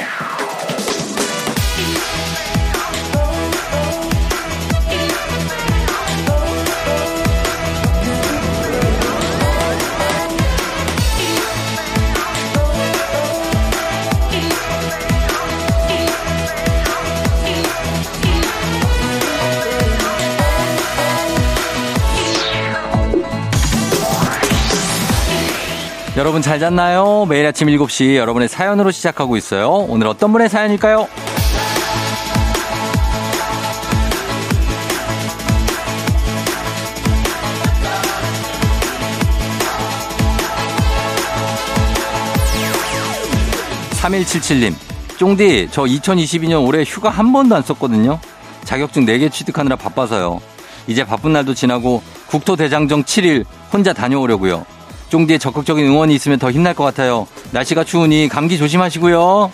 Yeah. 여러분 잘 잤나요? 매일 아침 7시 여러분의 사연으로 시작하고 있어요. 오늘 어떤 분의 사연일까요? 3177님, 쫑디, 저 2022년 올해 휴가 한 번도 안 썼거든요. 자격증 4개 취득하느라 바빠서요. 이제 바쁜 날도 지나고 국토대장정 7일 혼자 다녀오려고요. 쫑디의 적극적인 응원이 있으면 더 힘날 것 같아요. 날씨가 추우니 감기 조심하시고요.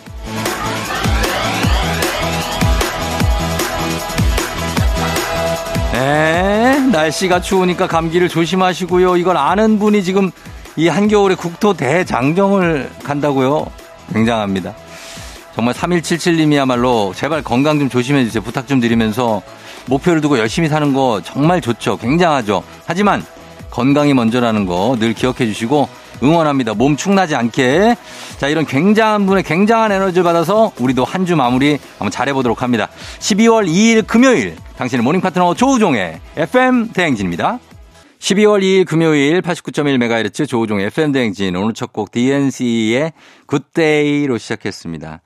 에 날씨가 추우니까 감기를 조심하시고요. 이걸 아는 분이 지금 이 한겨울에 국토 대장정을 간다고요. 굉장합니다. 정말 3177님이야말로 제발 건강 좀 조심해 주세요. 부탁 좀 드리면서 목표를 두고 열심히 사는 거 정말 좋죠. 굉장하죠. 하지만 건강이 먼저라는 거 늘 기억해 주시고 응원합니다. 몸 축나지 않게. 자, 이런 굉장한 분의 굉장한 에너지를 받아서 우리도 한 주 마무리 한번 잘해보도록 합니다. 12월 2일 금요일 당신의 morning 파트너 조우종의 FM 대행진입니다. 12월 2일 금요일 89.1MHz 조우종 FM 대행진 오늘 첫 곡 DNC의 굿데이로 시작했습니다.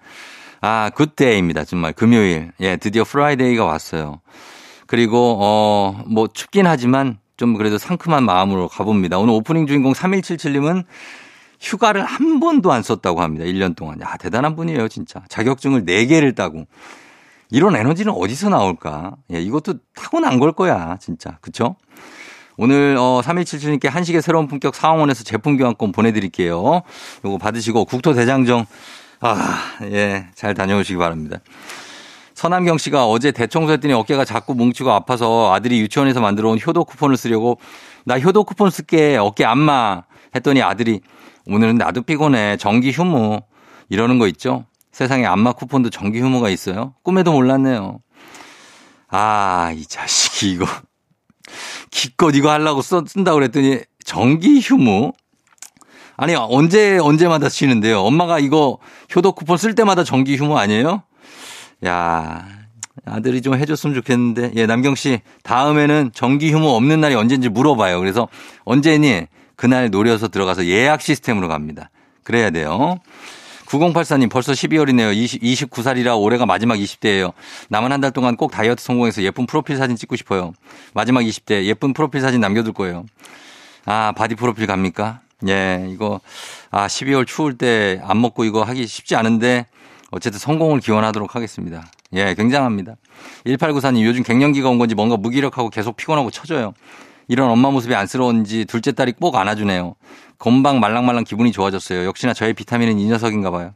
아, good day입니다. 정말 금요일. 예, 드디어 Friday가 왔어요. 그리고 어, 뭐 춥긴 하지만 좀 그래도 상큼한 마음으로 가봅니다. 오늘 오프닝 주인공 3177님은 휴가를 한 번도 안 썼다고 합니다. 1년 동안. 야, 대단한 분이에요, 진짜. 자격증을 4개를 따고. 이런 에너지는 어디서 나올까? 예, 이것도 타고난 걸 거야, 진짜. 그쵸? 오늘 어 3177님께 한식의 새로운 품격 사옹원에서 제품 교환권 보내드릴게요. 요거 받으시고 국토대장정 아, 예, 잘 다녀오시기 바랍니다. 서남경 씨가 어제 대청소했더니 어깨가 자꾸 뭉치고 아파서 아들이 유치원에서 만들어 온 효도 쿠폰을 쓰려고 나 효도 쿠폰 쓸게 어깨 안마 했더니 아들이 오늘은 나도 피곤해 정기 휴무 이러는 거 있죠. 세상에 안마 쿠폰도 정기 휴무가 있어요. 꿈에도 몰랐네요. 아, 이 자식이 이거 기껏 이거 하려고 써, 쓴다고 그랬더니 정기 휴무? 아니, 언제, 언제마다 쉬는데요. 엄마가 이거 효도 쿠폰 쓸 때마다 정기 휴무 아니에요? 야 아들이 좀 해줬으면 좋겠는데. 예, 남경 씨, 다음에는 정기 휴무 없는 날이 언제인지 물어봐요. 그래서 언제니 그날 노려서 들어가서 예약 시스템으로 갑니다. 그래야 돼요. 9084님 벌써 12월이네요. 20, 29살이라 올해가 마지막 20대예요. 남은 한 달 동안 꼭 다이어트 성공해서 예쁜 프로필 사진 찍고 싶어요. 마지막 20대 예쁜 프로필 사진 남겨둘 거예요. 아, body 프로필 갑니까? 예, 이거 아, 12월 추울 때 안 먹고 이거 하기 쉽지 않은데 어쨌든 성공을 기원하도록 하겠습니다. 예, 굉장합니다. 1894님 요즘 갱년기가 온 건지 뭔가 무기력하고 계속 피곤하고 처져요. 이런 엄마 모습이 안쓰러운지 둘째 딸이 꼭 안아주네요. 금방 말랑말랑 기분이 좋아졌어요. 역시나 저의 비타민은 이 녀석인가 봐요.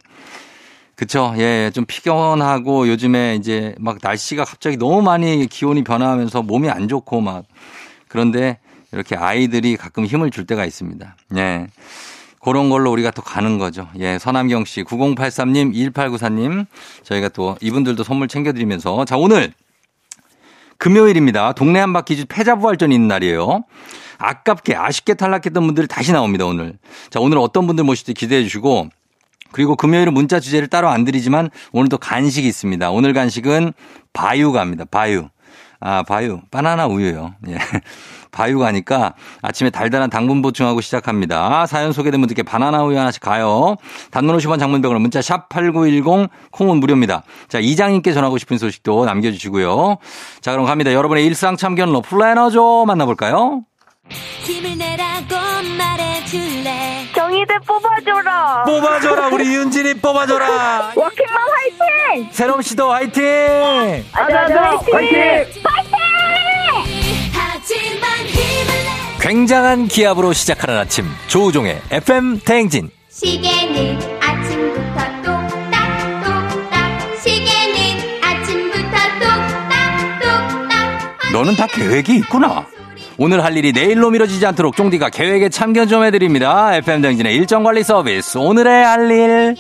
그쵸. 예, 좀 피곤하고 요즘에 이제 막 날씨가 갑자기 너무 많이 기온이 변화하면서 몸이 안 좋고 막 그런데 이렇게 아이들이 가끔 힘을 줄 때가 있습니다. 예. 그런 걸로 우리가 또 가는 거죠. 예, 서남경 씨, 9083님, 1894님, 저희가 또 이분들도 선물 챙겨드리면서 자, 오늘 금요일입니다. 동네 한 바퀴 패자부활전 있는 날이에요. 아깝게 아쉽게 탈락했던 분들이 다시 나옵니다, 오늘. 자, 오늘 어떤 분들 모실지 기대해 주시고 그리고 금요일은 문자 주제를 따로 안 드리지만 오늘도 간식이 있습니다. 오늘 간식은 바유가입니다. 바유. 아, 바유. 바나나 우유요. 예. 바유 가니까 아침에 달달한 당분 보충하고 시작합니다. 사연 소개된 분들께 바나나 우유 하나씩 가요. 단문 50원 장문병으로 문자 샵 8910 콩은 무료입니다. 자, 이장님께 전하고 싶은 소식도 남겨주시고요. 자, 그럼 갑니다. 여러분의 일상 참견로 플래너죠 만나볼까요? 힘을 내라고 말해줄래 정의들 뽑아줘라 뽑아줘라 우리 윤진이 뽑아줘라 워킹맘 화이팅 새롬 씨도 화이팅 아자아자 화이팅 화이팅 굉장한 기압으로 시작하는 아침 조우종의 FM 대행진. 시계는 아침부터 똑딱똑딱. 시계는 아침부터 똑딱똑딱. 너는 다 계획이 있구나. 오늘 할 일이 내일로 미뤄지지 않도록 쫑디가 계획에 참견 좀 해드립니다. FM 댕진의 일정 관리 서비스. 오늘의 할 일.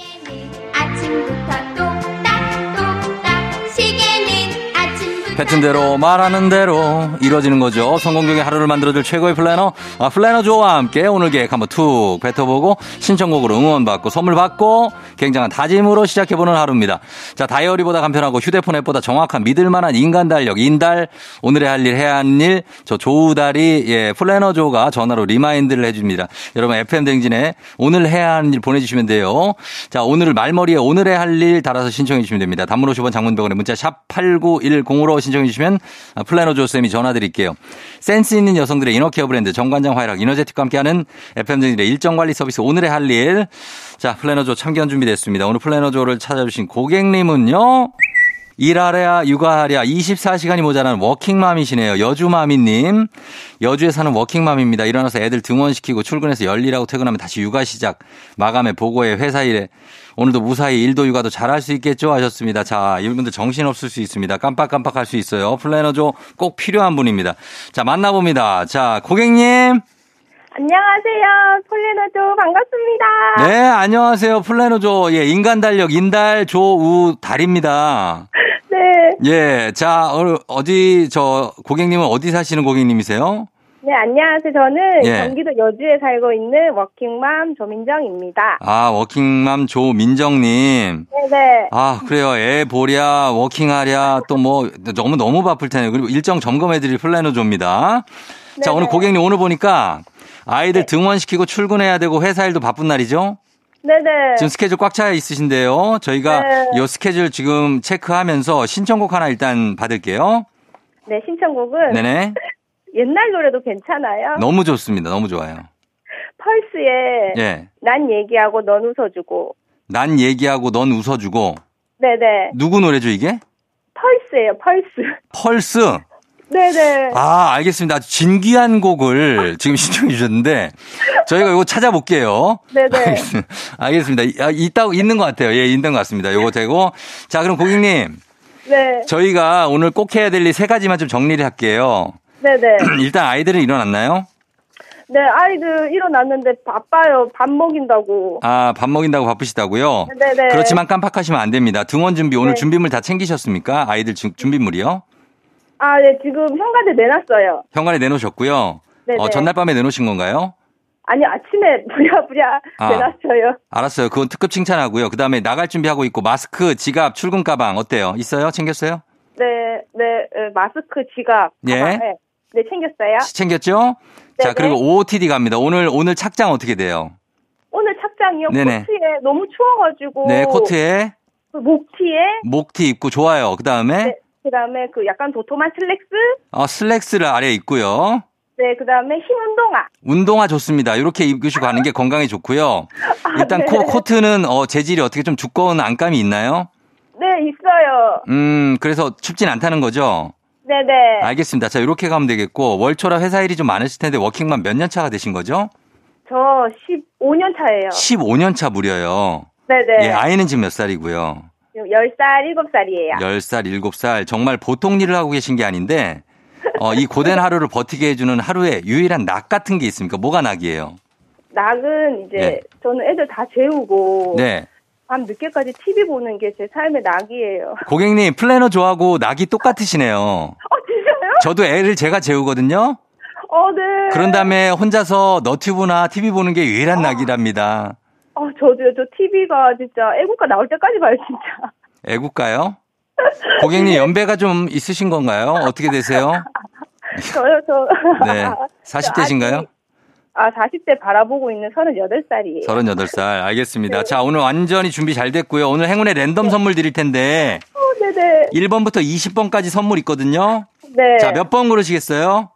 뱉은 대로 말하는 대로 이루어지는 거죠. 성공적인 하루를 만들어줄 최고의 플래너 아, 플래너 조와 함께 오늘 계획 한번 툭 뱉어보고 신청곡으로 응원받고 선물 받고 굉장한 다짐으로 시작해보는 하루입니다. 자 다이어리보다 간편하고 휴대폰 앱보다 정확한 믿을만한 인간 달력 인달 오늘의 할 일 해야 하는 일저 조우달이 예 플래너 조가 전화로 remind를 해줍니다. 여러분 FM 댕진에 오늘 해야 하는 일 보내주시면 돼요. 자 오늘 말머리에 오늘의 할 일 달아서 신청해 주시면 됩니다. 단문 50원 장문 100원에 문자 샵 8910으로 신청해 주시면 플래너 조쌤이 전화 드릴게요. 센스 있는 여성들의 inner care 브랜드 정관장 화애락 이너제틱과 함께하는 FM 댕진의 일정 관리 서비스 오늘의 할 일. 자, 플래너조 참견 준비됐습니다. 오늘 플래너조를 찾아주신 고객님은요. 일하랴 육아하랴 24시간이 모자란 워킹맘이시네요. 여주마미님. 여주에 사는 워킹맘입니다. 일어나서 애들 등원시키고 출근해서 열일하고 퇴근하면 다시 육아 시작. 마감에 보고에 회사 일에. 오늘도 무사히 일도 육아도 잘할 수 있겠죠 하셨습니다. 자, 이분들 정신없을 수 있습니다. 깜빡깜빡할 수 있어요. 플래너조 꼭 필요한 분입니다. 자, 만나봅니다. 자, 고객님. 안녕하세요. 플래너조 반갑습니다. 네, 안녕하세요. 플래너조. 예, 인간 달력 인달 조우 달입니다. 네. 예, 자, 어, 어디 저 고객님은 어디 사시는 고객님이세요? 네, 안녕하세요. 저는 예. 경기도 여주에 살고 있는 워킹맘 조민정입니다. 아, 워킹맘 조민정님. 네네. 아, 그래요. 애 보랴, working하랴, 또 뭐, 너무, 너무 바쁠 테네요. 그리고 일정 점검해드릴 플래너조입니다. 자, 네네. 오늘 고객님 오늘 보니까 아이들 등원시키고 출근해야 되고 회사 일도 바쁜 날이죠? 네네. 지금 스케줄 꽉 차 있으신데요. 저희가 네. 이 스케줄 지금 체크하면서 신청곡 하나 일단 받을게요. 네, 신청곡은 네네. 옛날 노래도 괜찮아요. 너무 좋습니다. 너무 좋아요. 펄스에 예. 난 얘기하고 넌 웃어주고. 난 얘기하고 넌 웃어주고. 네네. 누구 노래죠, 이게? 펄스예요, 펄스. 펄스. 네네. 아, 알겠습니다. 아주 진귀한 곡을 지금 신청해 주셨는데 저희가 이거 찾아볼게요. 네네. 알겠습니다. 아, 있다고 있는 것 같아요. 예, 있는 것 같습니다. 요거 되고. 자, 그럼 고객님. 네. 저희가 오늘 꼭 해야 될 일 세 가지만 좀 정리를 할게요. 네네. 일단 아이들은 일어났나요? 네, 아이들 일어났는데 바빠요. 밥 먹인다고. 아, 밥 먹인다고 바쁘시다고요? 네네. 그렇지만 깜빡하시면 안 됩니다. 등원 준비 오늘 네. 준비물 다 챙기셨습니까? 아이들 주- 준비물이요? 아, 네, 지금 현관에 내놨어요. 현관에 내놓으셨고요. 네네. 어, 전날 밤에 내놓으신 건가요? 아니, 아침에 부랴부랴 아. 내놨어요. 알았어요. 그건 특급 칭찬하고요. 그 다음에 나갈 준비하고 있고 마스크, 지갑, 출근 가방 어때요? 있어요? 챙겼어요? 네, 네, 에, 마스크, 지갑. 예. 가방, 네. 네, 챙겼어요. 챙겼죠? 자, 네네. 그리고 OOTD 갑니다. 오늘, 오늘 착장 어떻게 돼요? 오늘 착장이요. 네네. 코트에 너무 추워가지고. 네, 코트에 그 목티에. 목티 입고 좋아요. 그 다음에 네. 그 다음에 그 약간 도톰한 슬랙스. 어, 슬랙스를 아래에 입고요. 네, 그 다음에 흰 운동화. 운동화 좋습니다. 이렇게 입으시고 가는 게 건강에 좋고요. 일단 네. 코, 코트는 어, 재질이 어떻게 좀 두꺼운 안감이 있나요? 네, 있어요. 음, 그래서 춥진 않다는 거죠? 네 네. 알겠습니다. 자, 이렇게 가면 되겠고, 월초라 회사 일이 좀 많으실 텐데, 워킹맘 몇 년 차가 되신 거죠? 저 15년 차예요. 15년 차 무려요. 네네. 예, 아이는 지금 몇 살이고요? 지금 10살, 7살이에요. 10살, 7살. 정말 보통 일을 하고 계신 게 아닌데, 어, 이 고된 하루를 버티게 해주는 하루에 유일한 낙 같은 게 있습니까? 뭐가 낙이에요? 낙은 이제 네. 저는 애들 다 재우고 네. 밤 늦게까지 TV 보는 게 제 삶의 낙이에요. 고객님, 플래너 좋아하고 낙이 똑같으시네요. 어, 진짜요? 저도 애를 제가 재우거든요? 어, 네. 그런 다음에 혼자서 너튜브나 TV 보는 게 유일한 낙이랍니다. 어, 저도요. 저 TV가 진짜 애국가 나올 때까지 봐요, 진짜. 애국가요? 고객님 연배가 좀 있으신 건가요? 어떻게 되세요? 저요, 저. 네. 40대신가요? 아직, 아, 40대 바라보고 있는 38살이에요. 38살. 알겠습니다. 자, 오늘 완전히 준비 잘 됐고요. 오늘 행운의 랜덤 선물 드릴 텐데 어, 네네. 1번부터 20번까지 선물 있거든요. 네. 자, 몇 번 고르시겠어요?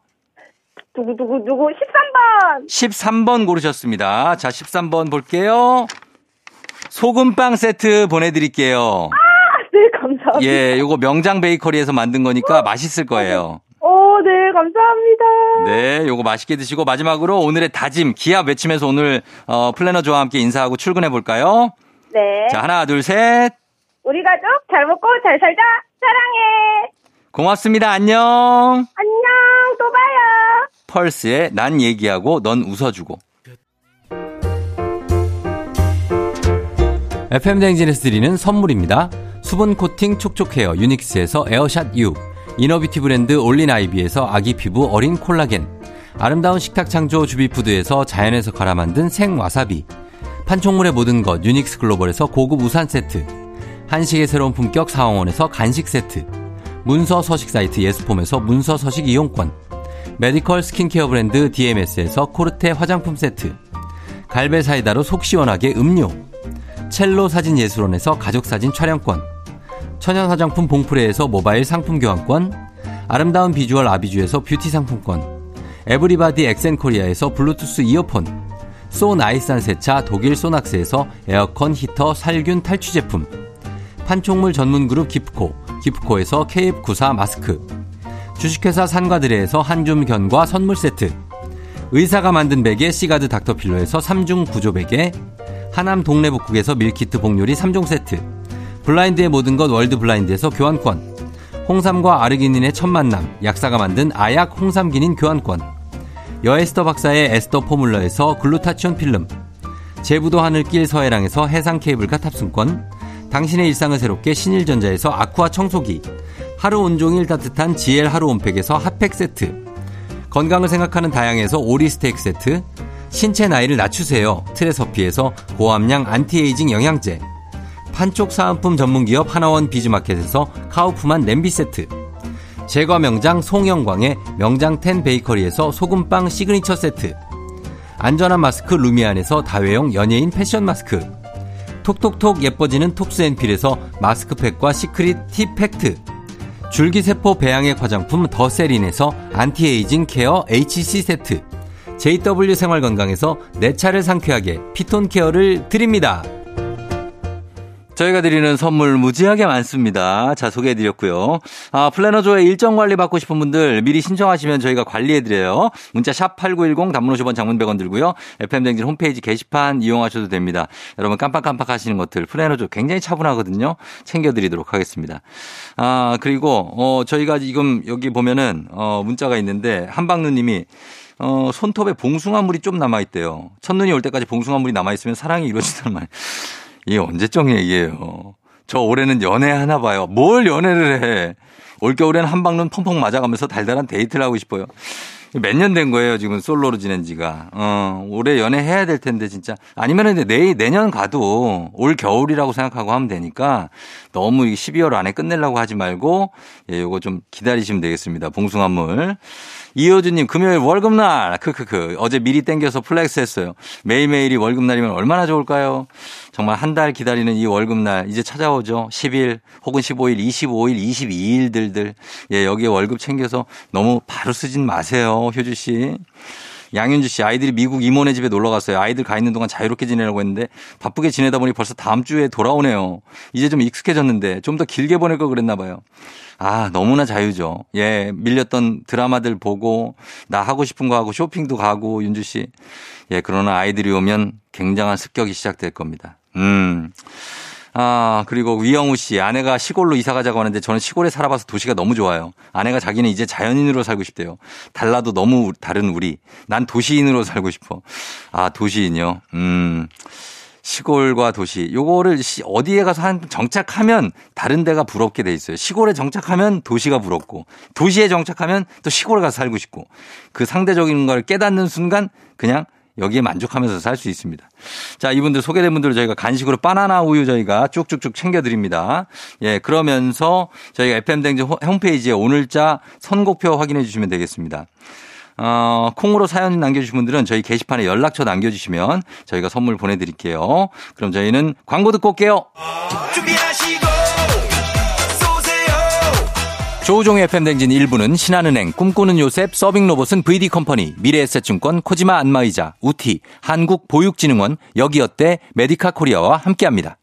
누구 누구 누구 13번. 13번 고르셨습니다. 자, 13번 볼게요. 소금빵 세트 보내드릴게요. 아, 네, 감사합니다. 예, 요거 명장 베이커리에서 만든 거니까 맛있을 거예요. 어, 네, 감사합니다. 네, 요거 맛있게 드시고 마지막으로 오늘의 다짐, 기합 외치면서 오늘 어, 플래너조와 함께 인사하고 출근해 볼까요? 네. 자, 하나, 둘, 셋. 우리 가족 잘 먹고 잘 살자. 사랑해. 고맙습니다. 안녕. 안녕. 또 봐요. 펄스의 난 얘기하고 넌 웃어주고. FM 댕진에서 드리는 선물입니다. 수분 코팅 촉촉 헤어 유닉스에서 에어샷 U. inner beauty 브랜드 올린 아이비에서 아기 피부 어린 콜라겐, 아름다운 식탁 창조 주비푸드에서 자연에서 갈아 만든 생와사비, 판촉물의 모든 것 유닉스 글로벌에서 고급 우산 세트, 한식의 새로운 품격 사옹원에서 간식 세트, 문서 서식 사이트 예스폼에서 문서 서식 이용권, medical 스킨케어 브랜드 DMS에서 코르테 화장품 세트, 갈베 사이다로 속 시원하게 음료, 첼로 사진 예술원에서 가족 사진 촬영권, 천연 화장품 봉프레에서 모바일 상품 교환권, 아름다운 비주얼 아비주에서 뷰티 상품권, 에브리바디 엑센 코리아에서 블루투스 이어폰, 소 나이산 세차 독일 소낙스에서 에어컨 히터 살균 탈취 제품, 판촉물 전문 그룹 기프코, 기프코에서 KF94 마스크, 주식회사 산과드레에서 한줌 견과 선물 세트, 의사가 만든 베개 시가드 닥터필로에서 3중 구조 베개, 하남 동래복국에서 밀키트 복요리 3종 세트, 블라인드의 모든 것 월드 블라인드에서 교환권, 홍삼과 아르기닌의 첫 만남, 약사가 만든 아약 홍삼기닌 교환권, 여에스터 박사의 에스터 포뮬러에서 글루타치온 필름, 제부도 하늘길 서해랑에서 해상 케이블카 탑승권, 당신의 일상을 새롭게 신일전자에서 아쿠아 청소기, 하루 온종일 따뜻한 GL 하루 온팩에서 핫팩 세트, 건강을 생각하는 다양에서 오리 스테이크 세트, 신체 나이를 낮추세요. 트레서피에서 고함량 안티에이징 영양제, 판촉 사은품 전문기업 하나원 비즈마켓에서 카우프만 냄비 세트, 제과 명장 송영광의 명장텐 베이커리에서 소금빵 시그니처 세트, 안전한 마스크 루미안에서 다회용 연예인 패션 마스크, 톡톡톡 예뻐지는 톡스앤필에서 마스크팩과 시크릿 티 팩트, 줄기세포 배양액 화장품 더세린에서 anti-aging care HC 세트, JW 생활건강에서 내 차를 상쾌하게 피톤 케어를 드립니다. 저희가 드리는 선물 무지하게 많습니다. 자, 소개해드렸고요. 아, 플래너조의 일정 관리 받고 싶은 분들 미리 신청하시면 저희가 관리해드려요. 문자 샵 8910 단문 50원 장문 100원 들고요. FM댕진 홈페이지 게시판 이용하셔도 됩니다. 여러분 깜빡깜빡 하시는 것들 플래너조 굉장히 차분하거든요. 챙겨드리도록 하겠습니다. 아, 그리고, 어, 저희가 지금 여기 보면은, 어, 문자가 있는데 한박누님이 어, 손톱에 봉숭아물이 좀 남아있대요. 첫눈이 올 때까지 봉숭아물이 남아있으면 사랑이 이루어진다는 말. 이게 언제적 얘기예요. 저 올해는 연애하나 봐요. 뭘 연애를 해. 올겨울엔 함박눈 펑펑 맞아가면서 달달한 데이트를 하고 싶어요. 몇 년 된 거예요, 지금 솔로로 지낸 지가. 어, 올해 연애해야 될 텐데, 진짜. 아니면은 내, 내년 가도 올 겨울이라고 생각하고 하면 되니까 너무 12월 안에 끝내려고 하지 말고, 예, 요거 좀 기다리시면 되겠습니다. 봉숭아물. 이효주님, 금요일 월급날. 크크크. 어제 미리 땡겨서 flex 했어요. 매일매일이 월급날이면 얼마나 좋을까요? 정말 한 달 기다리는 이 월급날 이제 찾아오죠. 10일 혹은 15일, 25일, 22일들들. 예, 여기에 월급 챙겨서 너무 바로 쓰진 마세요. 효주 씨. 양윤주 씨, 아이들이 미국 이모네 집에 놀러 갔어요. 아이들 가 있는 동안 자유롭게 지내라고 했는데 바쁘게 지내다 보니 벌써 다음 주에 돌아오네요. 이제 좀 익숙해졌는데 좀 더 길게 보낼 걸 그랬나 봐요. 아, 너무나 자유죠. 예, 밀렸던 드라마들 보고 나 하고 싶은 거 하고 쇼핑도 가고 윤주 씨. 예, 그러나 아이들이 오면 굉장한 습격이 시작될 겁니다. 음. 아, 그리고 위영우 씨, 아내가 시골로 이사 가자고 하는데 저는 시골에 살아봐서 도시가 너무 좋아요. 아내가 자기는 이제 자연인으로 살고 싶대요. 달라도 너무 다른 우리. 난 도시인으로 살고 싶어. 아, 도시인요? 음. 시골과 도시. 요거를 어디에 가서 한 정착하면 다른 데가 부럽게 돼 있어요. 시골에 정착하면 도시가 부럽고 도시에 정착하면 또 시골에 가서 살고 싶고 그 상대적인 걸 깨닫는 순간 그냥 여기에 만족하면서 살 수 있습니다. 자, 이분들 소개된 분들 저희가 간식으로 바나나 우유 저희가 쭉쭉쭉 챙겨드립니다. 예, 그러면서 저희가 FM댕진 홈페이지에 오늘자 선곡표 확인해 주시면 되겠습니다. 어, 콩으로 사연 남겨주신 분들은 저희 게시판에 연락처 남겨주시면 저희가 선물 보내드릴게요. 그럼 저희는 광고 듣고 올게요. 준비하시고 조우종의 FM댕진 1부는 신한은행, 꿈꾸는 요셉, 서빙로봇은 VD컴퍼니, 미래에셋증권, 코지마 안마의자, 우티, 한국보육진흥원, 여기어때, 메디카 코리아와 함께합니다.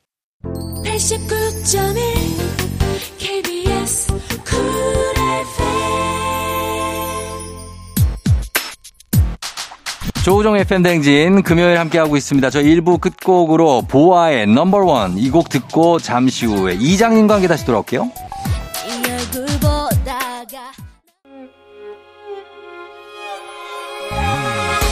89.1 KBS 조우종 FM댕진 금요일 함께하고 있습니다. 저 1부 끝곡으로 보아의 넘버원 이 곡 듣고 잠시 후에 이장님과 함께 다시 돌아올게요.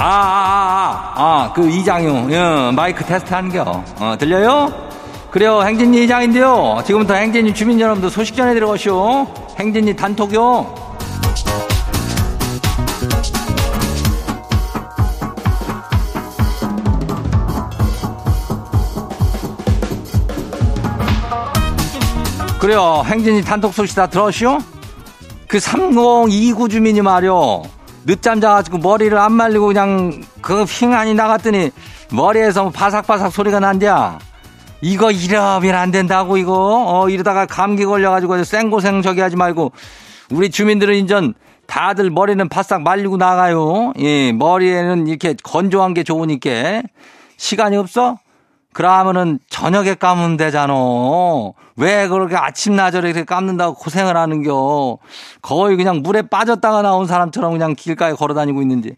아, 아, 아, 아, 그 이장용, 예, 마이크 테스트 하는겨. 어, 들려요? 그래요, 행진이 이장인데요. 지금부터 행진이 주민 여러분들 소식 전해 들어가시오. 행진이 단톡요. 그래요, 행진이 단톡 소식 다 들었시오? 그 3029 주민이 말이요. 늦잠 자가지고 머리를 안 말리고 그냥 그 핑안이 나갔더니 머리에서 뭐 바삭바삭 소리가 난대야. 이거 이러면 안 된다고 이거. 어 이러다가 감기 걸려가지고 생고생 저기 하지 말고 우리 주민들은 인전 다들 머리는 바싹 말리고 나가요. 예, 머리에는 이렇게 건조한 게 좋으니까 시간이 없어? 그러면은 저녁에 감으면 되잖아. 왜 그렇게 아침 나절에 이렇게 감는다고 고생을 하는겨. 거의 그냥 물에 빠졌다가 나온 사람처럼 그냥 길가에 걸어 다니고 있는지.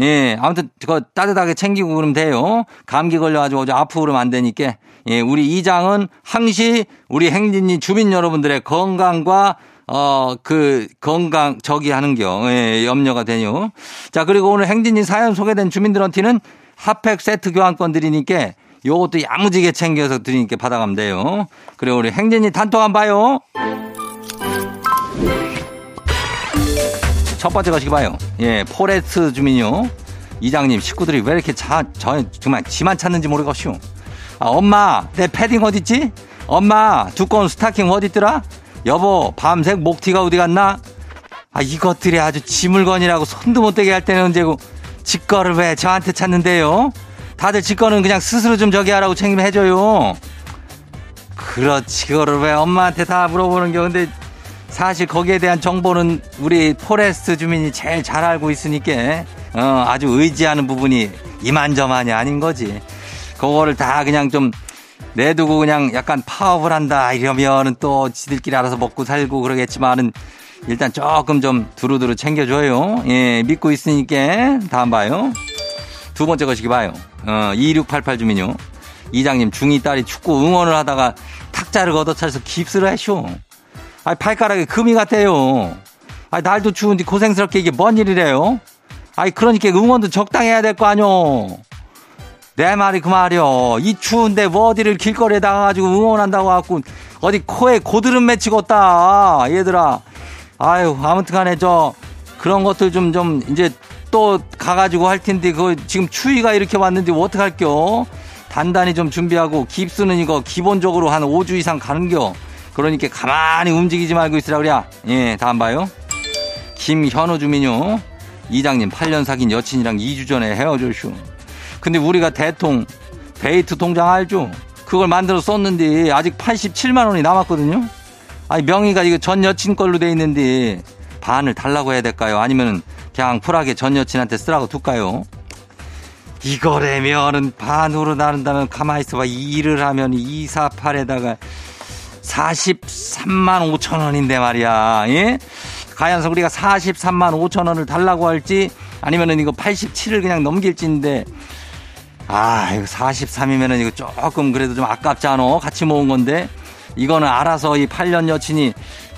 예, 아무튼 그거 따뜻하게 챙기고 그러면 돼요. 감기 걸려가지고 어제 아프고 그러면 안 되니까. 예, 우리 이장은 항시 우리 행진이 주민 여러분들의 건강과 어, 그, 건강, 저기 하는 겨. 예, 염려가 되요. 자, 그리고 오늘 행진이 사연 소개된 주민들한테는 핫팩 세트 교환권 드리니까 요것도 야무지게 챙겨서 드리니까 받아가면 돼요. 그리고 우리 댕진이 단톡 함 봐요. 첫 번째 것이 봐요. 예, 포레스트 주민요. 이장님, 식구들이 왜 이렇게 자, 저, 정말 저만 찾는지 모르겠슈. 아, 엄마, 내 패딩 어딨지? 엄마, 두꺼운 스타킹 어딨더라? 여보, 밤색 목티가 어디 갔나? 아, 이것들이 아주 지물건이라고 손도 못 대게 할 때는 언제고, 지 거를 왜 저한테 찾는데요? 다들 지 거는 그냥 스스로 좀 저기 하라고 얘기해줘요. 그렇지, 그거를 왜 엄마한테 다 물어보는 게 근데 사실 거기에 대한 정보는 우리 포레스트 주민이 제일 잘 알고 있으니까 어, 아주 의지하는 부분이 이만저만이 아닌 거지. 그거를 다 그냥 좀 내두고 그냥 약간 파업을 한다 이러면은 또 지들끼리 알아서 먹고 살고 그러겠지만은 일단 조금 좀 두루두루 챙겨줘요. 예, 믿고 있으니까 다음 봐요. 두 번째 것이기 봐요. 어, 2688 주민요. 이장님 중이 딸이 축구 응원을 하다가 탁자를 걷어차서 깁스를 하쇼. 아, 발가락에 금이 같아요. 아, 날도 추운데 고생스럽게 이게 뭔 일이래요? 아이, 그러니까 응원도 적당히 해야 될 거 아뇨. 내 말이 그 말이요. 이 추운데 뭐 어디를 길거리에 나가가지고 응원한다고 하고 어디 코에 고드름 맺히고 있다. 얘들아. 아유, 아무튼 간에 저 그런 것들 좀, 좀 이제 또 가가지고 할 텐데 그 지금 추위가 이렇게 왔는데 뭐 어떡할겨? 단단히 좀 준비하고 깁스는 이거 기본적으로 한 5주 이상 가는겨. 그러니까 가만히 움직이지 말고 있으라 그래. 예, 다음 봐요. 김현우 주민요. 이장님 8년 사귄 여친이랑 2주 전에 헤어졌슈. 근데 우리가 대통 데이트 통장 알죠? 그걸 만들어 썼는데 아직 87만 원이 남았거든요. 아니 명의가 이거 전 여친 걸로 돼 있는데 반을 달라고 해야 될까요? 아니면 그냥 쿨하게 전 여친한테 쓰라고 둘까요? 이거라면은 반으로 나눈다면 가만히 있어봐. 일을 하면 248에다가 43만 5천 원인데 말이야. 예? 과연 우리가 43만 5천 원을 달라고 할지 아니면은 이거 87을 그냥 넘길지인데 아, 이거 43이면은 이거 조금 그래도 좀 아깝잖아. 같이 모은 건데 이거는 알아서 이 8년 여친이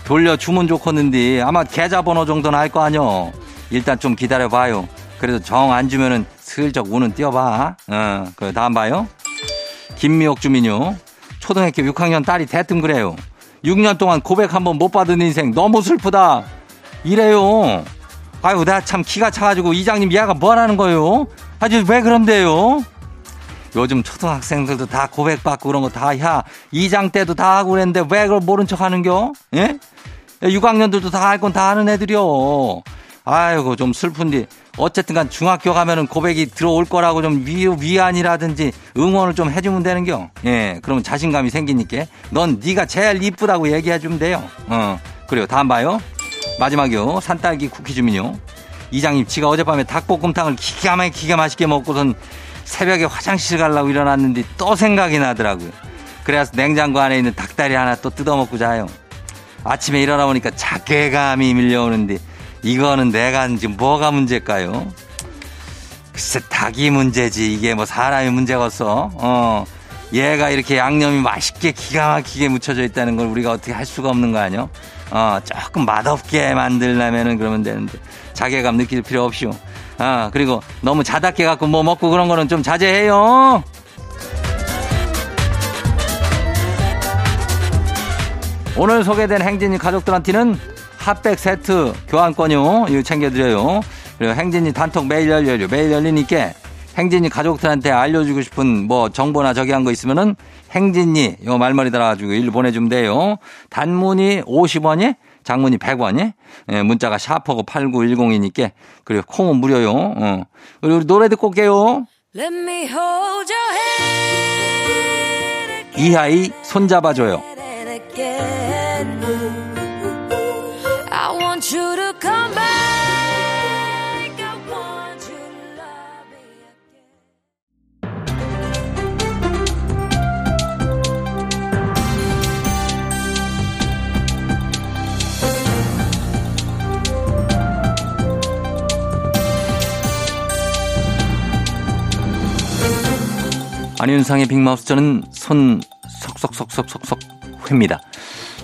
돌려주면 좋겠는데 아마 계좌번호 정도는 알 거 아니여. 일단 좀 기다려봐요. 그래도 정 안 주면은 슬쩍 우는 띄워봐. 어, 그 다음 봐요. 김미옥 주민요. 초등학교 6학년 딸이 대뜸 그래요. 6년 동안 고백 한번 못 받은 인생 너무 슬프다. 이래요. 아유, 나참 기가 차가지고 이장님 이하가 뭐 하는 거예요? 아주 왜 그런데요? 요즘 초등학생들도 다 고백받고 그런 거 다, 야, 이장 때도 다 하고 그랬는데 왜 그걸 모른 척 하는겨? 예? 6학년들도 다 할 건 다 하는 애들이요. 아이고, 좀 슬픈데. 어쨌든 간 중학교 가면은 고백이 들어올 거라고 좀 위, 위안이라든지 응원을 좀 해주면 되는겨. 예, 그러면 자신감이 생기니까. 넌 네가 제일 이쁘다고 얘기해주면 돼요. 어, 그래요. 다음 봐요. 마지막이요. 산딸기 쿠키 주민요. 이장님, 지가 어젯밤에 닭볶음탕을 기가 막히게 맛있게 먹고선 새벽에 화장실 가려고 일어났는데 또 생각이 나더라고요. 그래서 냉장고 안에 있는 닭다리 하나 또 뜯어먹고 자요. 아침에 일어나 보니까 자괴감이 밀려오는데 이거는 내가 지금 뭐가 문제일까요? 글쎄 닭이 문제지 이게 뭐 사람이 문제겠어. 어. 얘가 이렇게 양념이 맛있게 기가 막히게 묻혀져 있다는 걸 우리가 어떻게 할 수가 없는 거 아니요? 어, 조금 맛없게 만들려면은 그러면 되는데 자괴감 느낄 필요 없이요. 아, 그리고 너무 자답게 갖고 뭐 먹고 그런 거는 좀 자제해요. 오늘 소개된 행진이 가족들한테는 핫백 세트 교환권요. 이거 챙겨드려요. 그리고 행진이 단톡 매일 열려요. 매일 열리니까 행진이 가족들한테 알려주고 싶은 뭐 정보나 저기 한 거 있으면은 행진이 요 말머리 달아가지고 일로 보내주면 돼요. 단문이 50원이 장문이 100원이 예, 문자가 샤퍼고 8910이니까 그리고 콩은 무료요. 어. 그리고 우리 노래 듣고 올게요. Let me hold your hand 이하이 손잡아줘요. 안윤상의 빅마우스 저는 손 석석석석석석 회입니다.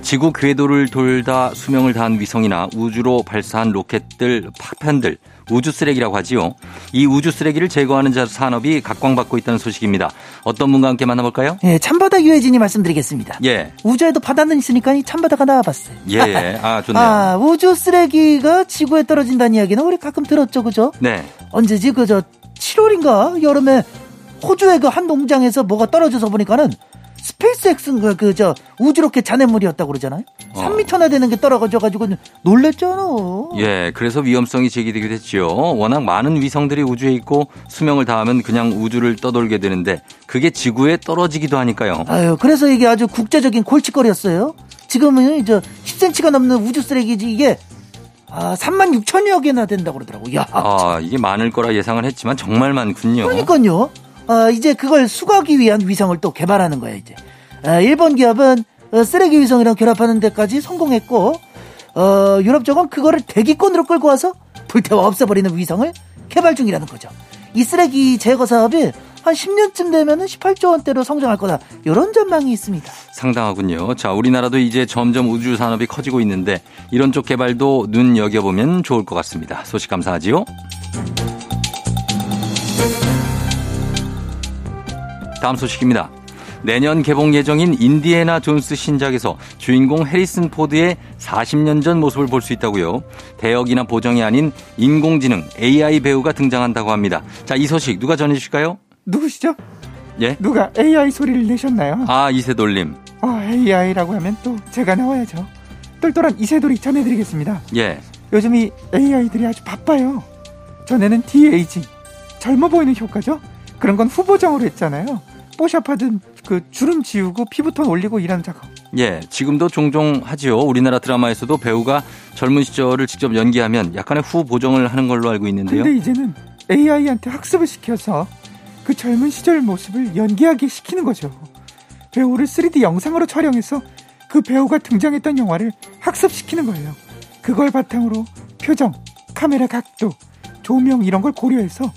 지구 궤도를 돌다 수명을 다한 위성이나 우주로 발사한 로켓들, 파편들, 우주 쓰레기라고 하지요. 이 우주 쓰레기를 제거하는 자- 산업이 각광받고 있다는 소식입니다. 어떤 분과 함께 만나볼까요? 예, 참바다 유해진이 말씀드리겠습니다. 예, 우주에도 바다는 있으니까 이 참바다가 나와봤어요. 예, 예. 아, 좋네요. 아, 우주 쓰레기가 지구에 떨어진다는 이야기는 우리 가끔 들었죠, 그죠? 네. 언제지, 그저 7월인가? 여름에 호주의 그 한 농장에서 뭐가 떨어져서 보니까는 스페이스X인가 그저 우주로켓 잔해물이었다고 그러잖아요. 어. 3미터나 되는 게 떨어져가지고 놀랬잖아. 예, 그래서 위험성이 제기되기도 했지요. 워낙 많은 위성들이 우주에 있고 수명을 다하면 그냥 우주를 떠돌게 되는데 그게 지구에 떨어지기도 하니까요. 아유, 그래서 이게 아주 국제적인 골칫거리였어요. 지금은 이제 10cm가 넘는 우주 쓰레기지 이게 아, 3만 6천여 개나 된다고 그러더라고. 야. 아, 이게 많을 거라 예상을 했지만 정말 많군요. 그러니까요. 아, 이제 그걸 수거하기 위한 위성을 또 개발하는 거야, 이제. 아, 일본 기업은 어, 쓰레기 위성이랑 결합하는 데까지 성공했고, 어, 유럽 쪽은 그거를 대기권으로 끌고 와서 불태워 없애버리는 위성을 개발 중이라는 거죠. 이 쓰레기 제거 사업이 한 10년쯤 되면은 18조 원대로 성장할 거다. 이런 전망이 있습니다. 상당하군요. 자, 우리나라도 이제 점점 우주 산업이 커지고 있는데 이런 쪽 개발도 눈 여겨보면 좋을 것 같습니다. 소식 감사하지요. 다음 소식입니다. 내년 개봉 예정인 인디애나 존스 신작에서 주인공 해리슨 포드의 40년 전 모습을 볼 수 있다고요. 대역이나 보정이 아닌 인공지능 AI 배우가 등장한다고 합니다. 자, 이 소식 누가 전해 주실까요? 누구시죠? 예? 누가 AI 소리를 내셨나요? 아, 이세돌님. 어, AI라고 하면 또 제가 나와야죠. 똘똘한 이세돌이 전해드리겠습니다. 예. 요즘 이 AI들이 아주 바빠요. 전에는 DAG, 젊어 보이는 효과죠? 그런 건 후보정으로 했잖아요. 뽀샵 하든 그 주름 지우고 피부톤 올리고 이런 작업. 예, 지금도 종종 하지요. 우리나라 드라마에서도 배우가 젊은 시절을 직접 연기하면 약간의 후 보정을 하는 걸로 알고 있는데요. 근데 이제는 AI한테 학습을 시켜서 그 젊은 시절 모습을 연기하게 시키는 거죠. 배우를 3D 영상으로 촬영해서 그 배우가 등장했던 영화를 학습시키는 거예요. 그걸 바탕으로 표정, 카메라 각도, 조명 이런 걸 고려해서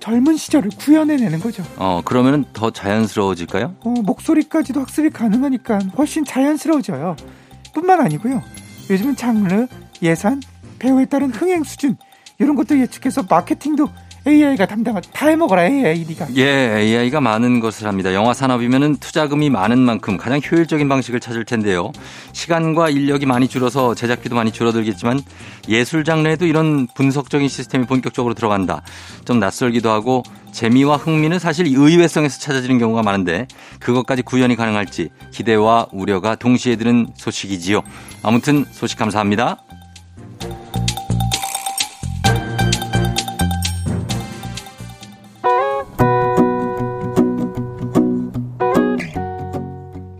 젊은 시절을 구현해내는 거죠. 어, 그러면 더 자연스러워질까요? 어, 목소리까지도 학습이 가능하니까 훨씬 자연스러워져요. 뿐만 아니고요. 요즘은 장르, 예산, 배우에 따른 흥행 수준 이런 것도 예측해서 마케팅도 AI가 담당하 다 해먹어라 AI 니가 예, AI가 많은 것을 합니다. 영화 산업이면은 투자금이 많은 만큼 가장 효율적인 방식을 찾을 텐데요. 시간과 인력이 많이 줄어서 제작비도 많이 줄어들겠지만 예술 장르에도 이런 분석적인 시스템이 본격적으로 들어간다. 좀 낯설기도 하고 재미와 흥미는 사실 의외성에서 찾아지는 경우가 많은데 그것까지 구현이 가능할지 기대와 우려가 동시에 드는 소식이지요. 아무튼 소식 감사합니다.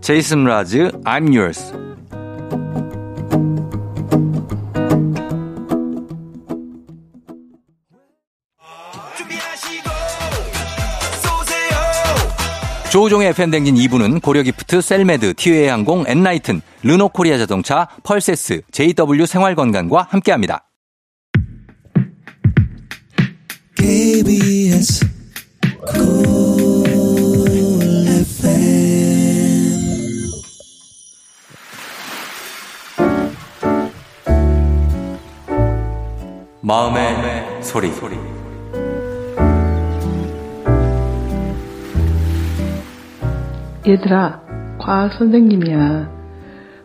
제이슨 므라즈, I'm yours. 조우종의 FM댕진 2부는 고려기프트, 셀메드, 티웨이 항공, 엔라이튼, 르노코리아 자동차, 펄세스, JW 생활건강과 함께합니다. KBS 마음의 소리. 얘들아, 과학 선생님이야.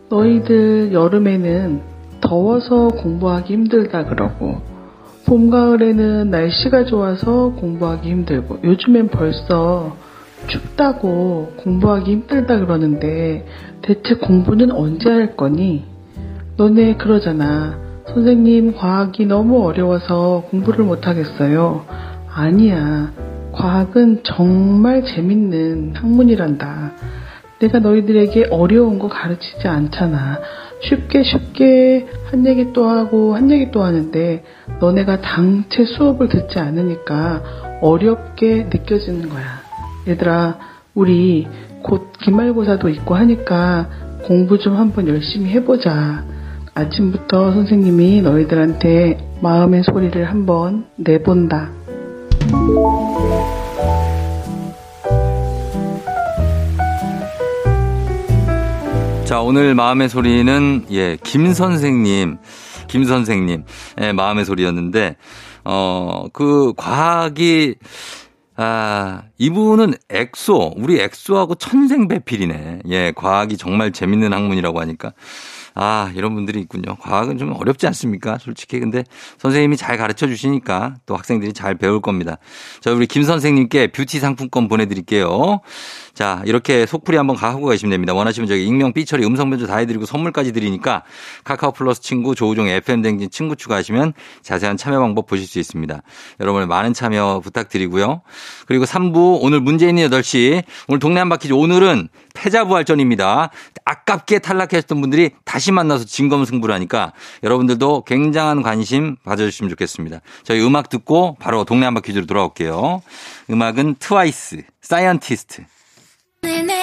너희들 여름에는 더워서 공부하기 힘들다 그러고, 봄, 가을에는 날씨가 좋아서 공부하기 힘들고, 요즘엔 벌써 춥다고 공부하기 힘들다 그러는데, 대체 공부는 언제 할 거니? 너네 그러잖아. 선생님, 과학이 너무 어려워서 공부를 못하겠어요. 아니야. 과학은 정말 재밌는 학문이란다. 내가 너희들에게 어려운 거 가르치지 않잖아. 쉽게 쉽게 한 얘기 또 하고 한 얘기 또 하는데 너네가 당체 수업을 듣지 않으니까 어렵게 느껴지는 거야. 얘들아, 우리 곧 기말고사도 있고 하니까 공부 좀 한번 열심히 해보자. 아침부터 선생님이 너희들한테 마음의 소리를 한번 내본다. 자, 오늘 마음의 소리는, 예, 김 선생님, 김 선생님, 예, 마음의 소리였는데, 어, 그, 과학이, 아, 이분은 엑소, 우리 엑소하고 천생배필이네. 예, 과학이 정말 재밌는 학문이라고 하니까. 아, 이런 분들이 있군요. 과학은 좀 어렵지 않습니까? 솔직히. 근데 선생님이 잘 가르쳐 주시니까 또 학생들이 잘 배울 겁니다. 자, 우리 김 선생님께 뷰티 상품권 보내드릴게요. 자, 이렇게 속풀이 한번 가고 가시면 됩니다. 원하시면 저기 익명, 삐처리, 음성 변조 다 해드리고 선물까지 드리니까 카카오 플러스 친구 조우종 FM 댕진 친구 추가하시면 자세한 참여 방법 보실 수 있습니다. 여러분의 많은 참여 부탁드리고요. 그리고 3부 오늘 있는 8시 오늘 동네 한 바퀴 오늘은 패자부활전입니다. 아깝게 탈락했던 분들이 다시 만나서 진검승부를 하니까 여러분들도 굉장한 관심 가져주시면 좋겠습니다. 저희 음악 듣고 바로 동네 한 바퀴즈로 돌아올게요. 음악은 트와이스, 사이언티스트. 내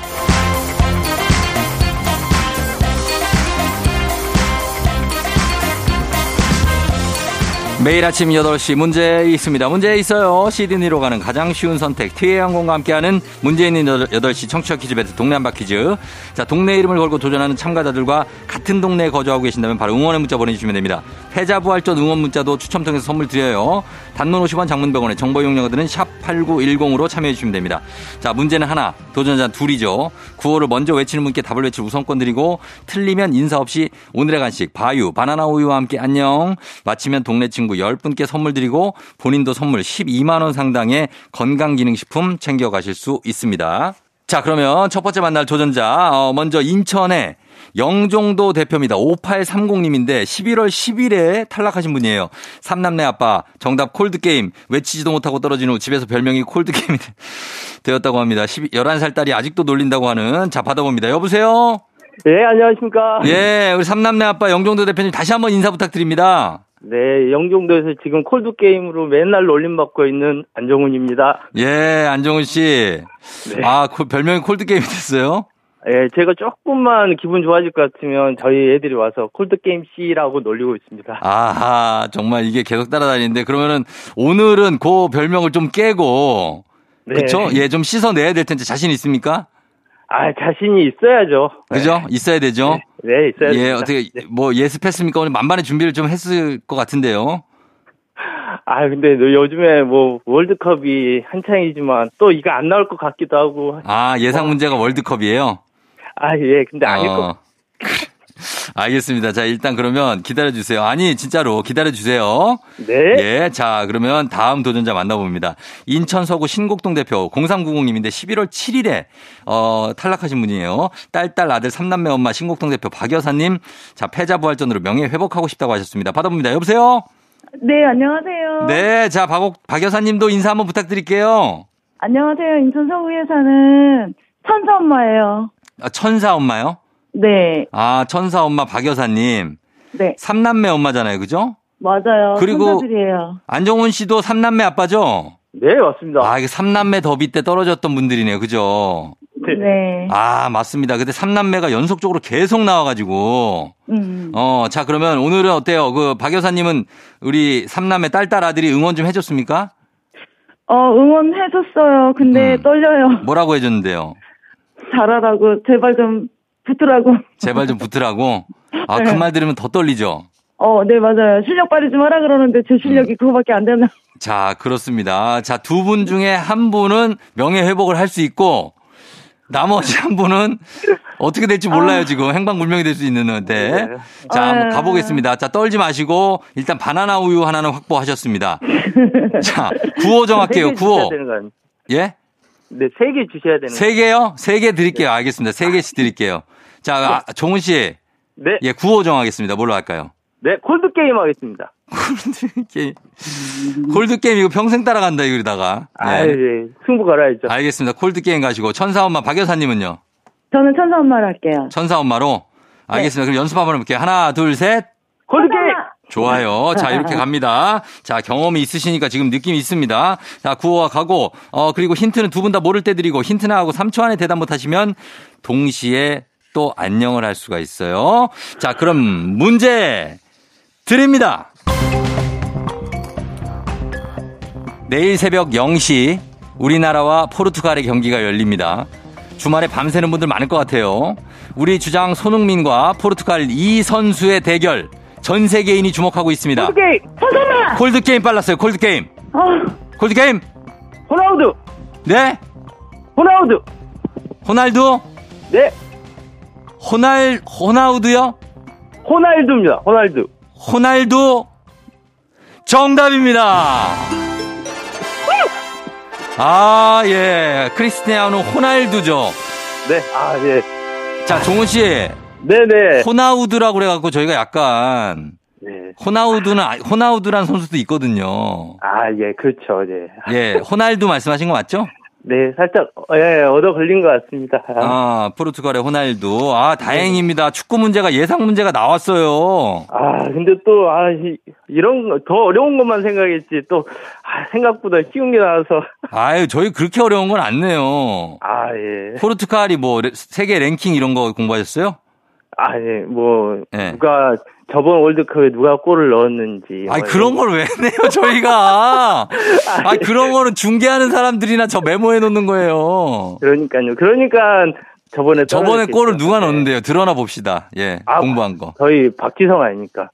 매일 아침 8시 문제 있습니다. 문제 있어요. 시드니로 가는 가장 쉬운 선택. 티웨이 항공과 함께하는 문제 있는 8시 청취자 퀴즈 배틀 동네 한바 퀴즈. 자, 동네 이름을 걸고 도전하는 참가자들과 같은 동네에 거주하고 계신다면 바로 응원의 문자 보내주시면 됩니다. 패자부활전 응원 문자도 추첨 통해서 선물 드려요. 단문 50원 장문 100원의 정보 이용료들은 샵 8910으로 참여해 주시면 됩니다. 자, 문제는 하나, 도전자 둘이죠. 구호를 먼저 외치는 분께 답을 외칠 우선권 드리고 틀리면 인사 없이 오늘의 간식 바유 바나나 우유와 함께 안녕. 마치면 동네 친구 10분께 선물 드리고 본인도 선물 12만 원 상당의 건강기능식품 챙겨 가실 수 있습니다. 자, 그러면 첫 번째 만날 도전자 어, 먼저 인천에 영종도 대표입니다. 5830님인데 11월 10일에 탈락하신 분이에요. 삼남매 아빠 정답 콜드게임 외치지도 못하고 떨어진 후 집에서 별명이 콜드게임이 되었다고 합니다. 10, 11살 딸이 아직도 놀린다고 하는 자 받아봅니다. 여보세요? 네, 안녕하십니까. 예, 우리 삼남매 아빠 영종도 대표님 다시 한번 인사 부탁드립니다. 네, 영종도에서 지금 콜드 게임으로 맨날 놀림 받고 있는 안정훈입니다. 예, 안정훈 씨. 네. 아, 그 별명이 콜드 게임이 됐어요? 예, 제가 조금만 기분 좋아질 것 같으면 저희 애들이 와서 콜드게임 C라고 놀리고 있습니다. 아하, 정말 이게 계속 따라다니는데 그러면은 오늘은 그 별명을 좀 깨고 네. 그쵸? 예, 좀 씻어내야 될 텐데 자신 있습니까? 아, 자신이 있어야죠. 그죠? 있어야 되죠? 네, 있어야 예, 됩니다. 어떻게, 뭐, 예습했습니까? 오늘 만반의 준비를 좀 했을 것 같은데요. 아, 근데 요즘에 뭐 월드컵이 한창이지만 또 이거 안 나올 것 같기도 하고. 아, 예상 문제가 월드컵이에요? 아, 예, 근데 아닐 것 어. 알겠습니다. 자, 일단 그러면 기다려주세요. 아니, 진짜로 기다려주세요. 네. 예, 자, 그러면 다음 도전자 만나봅니다. 인천 서구 신곡동 대표 0390님인데 11월 7일에, 어, 탈락하신 분이에요. 딸 딸 아들 삼남매 엄마 신곡동 대표 박여사님. 자, 패자부활전으로 명예 회복하고 싶다고 하셨습니다. 받아봅니다. 여보세요? 네, 안녕하세요. 네, 자, 박, 박 여사님도 인사 한번 부탁드릴게요. 안녕하세요. 인천 서구에 사는 천사 엄마예요. 아, 천사 엄마요? 네, 아, 천사 엄마 박 여사님. 네, 삼남매 엄마잖아요. 그죠? 맞아요. 그리고- 손자들이에요. 안정훈 씨도 삼남매 아빠죠? 네, 맞습니다. 아, 이게 삼남매 더비 때 떨어졌던 분들이네요. 그죠? 네. 아, 맞습니다. 근데 삼남매가 연속적으로 계속 나와가지고. 음. 어, 자, 그러면 오늘은 어때요? 그, 박 여사님은 우리 삼남매 딸 딸 아들이 응원 좀 해줬습니까? 어, 응원해줬어요. 근데 음. 떨려요. 뭐라고 해줬는데요? 잘하라고. 제발 좀 붙으라고. 제발 좀 붙으라고. 아, 그 네. 말 들으면 더 떨리죠? 어, 네, 맞아요. 실력 발휘 좀 하라 그러는데 제 음. 실력이 그거밖에 안 되나. 자, 그렇습니다. 자, 두 분 중에 한 분은 명예 회복을 할 수 있고, 나머지 한 분은 어떻게 될지 몰라요, 지금. 행방불명이 될 수 있는데. 자, 한번 아. 가보겠습니다. 자, 떨지 마시고, 일단 바나나 우유 하나는 확보하셨습니다. 자, 구호 정할게요, 주셔야 구호. 예? 네, 세 개 주셔야 되는 세 개요? 세 개 드릴게요. 알겠습니다. 세 개씩 드릴게요. 자, 아, 종훈 씨. 네. 예, 구호 정하겠습니다. 뭘로 할까요? 네, 콜드 게임 하겠습니다. 콜드 게임. 콜드 게임 이거 평생 따라간다, 이러다가. 아, 네. 예. 승부 걸어야죠. 알겠습니다. 콜드 게임 가시고 천사 엄마 박 여사님은요? 저는 천사 엄마를 할게요. 천사 엄마로 알겠습니다. 그럼 연습 한번 해볼게요. 하나, 둘, 셋. 콜드 게임! 좋아요. 자, 이렇게 갑니다. 자, 경험이 있으시니까 지금 느낌이 있습니다. 자, 구호가 가고, 어, 그리고 힌트는 두 분 다 모를 때 드리고, 힌트나 하고 3초 안에 대답 못 하시면 동시에 또 안녕을 할 수가 있어요. 자, 그럼 문제 드립니다. 내일 새벽 0시 우리나라와 포르투갈의 경기가 열립니다. 주말에 밤새는 분들 많을 것 같아요. 우리 주장 손흥민과 포르투갈 이 선수의 대결 전 세계인이 주목하고 있습니다. 콜드 게임! 천사 엄마! 콜드 게임 빨랐어요. 콜드 게임. 어, 콜드 게임. 호나우두! 네. 호나우두! 호날두. 네, 호날 호나우두요? 호날두입니다. 호날두. 호날두 정답입니다. 아, 예. 크리스티아노 호날두죠. 네, 아, 예. 자, 종훈 씨. 네네. 호나우두라고 그래갖고 저희가 약간 네. 호나우두는 아- 호나우두란 선수도 있거든요. 아, 예, 그렇죠, 네. 예, 호날두 말씀하신 거 맞죠? 네, 살짝, 어, 예, 얻어 걸린 것 같습니다. 아, 포르투갈의 호날두. 아, 다행입니다. 축구 문제가 예상 문제가 나왔어요. 아, 근데 또, 아, 이, 이런, 거, 더 어려운 것만 생각했지, 또, 아, 생각보다 쉬운 게 나와서, 아유, 저희 그렇게 어려운 건 안 내요. 아, 예. 포르투갈이 뭐 레- 세계 랭킹 이런 거 공부하셨어요? 아, 예, 뭐, 예. 누가, 저번 월드컵에 누가 골을 넣었는지. 아니 뭐 그런 걸 왜 내요 저희가? 아 그런 거는 중계하는 사람들이나 저 메모해 놓는 거예요. 그러니까요. 그러니까, 저번에. 저번에. 골을 누가 네. 넣었는데요? 드러나 봅시다. 예, 아, 공부한 거. 저희 박지성 아닙니까?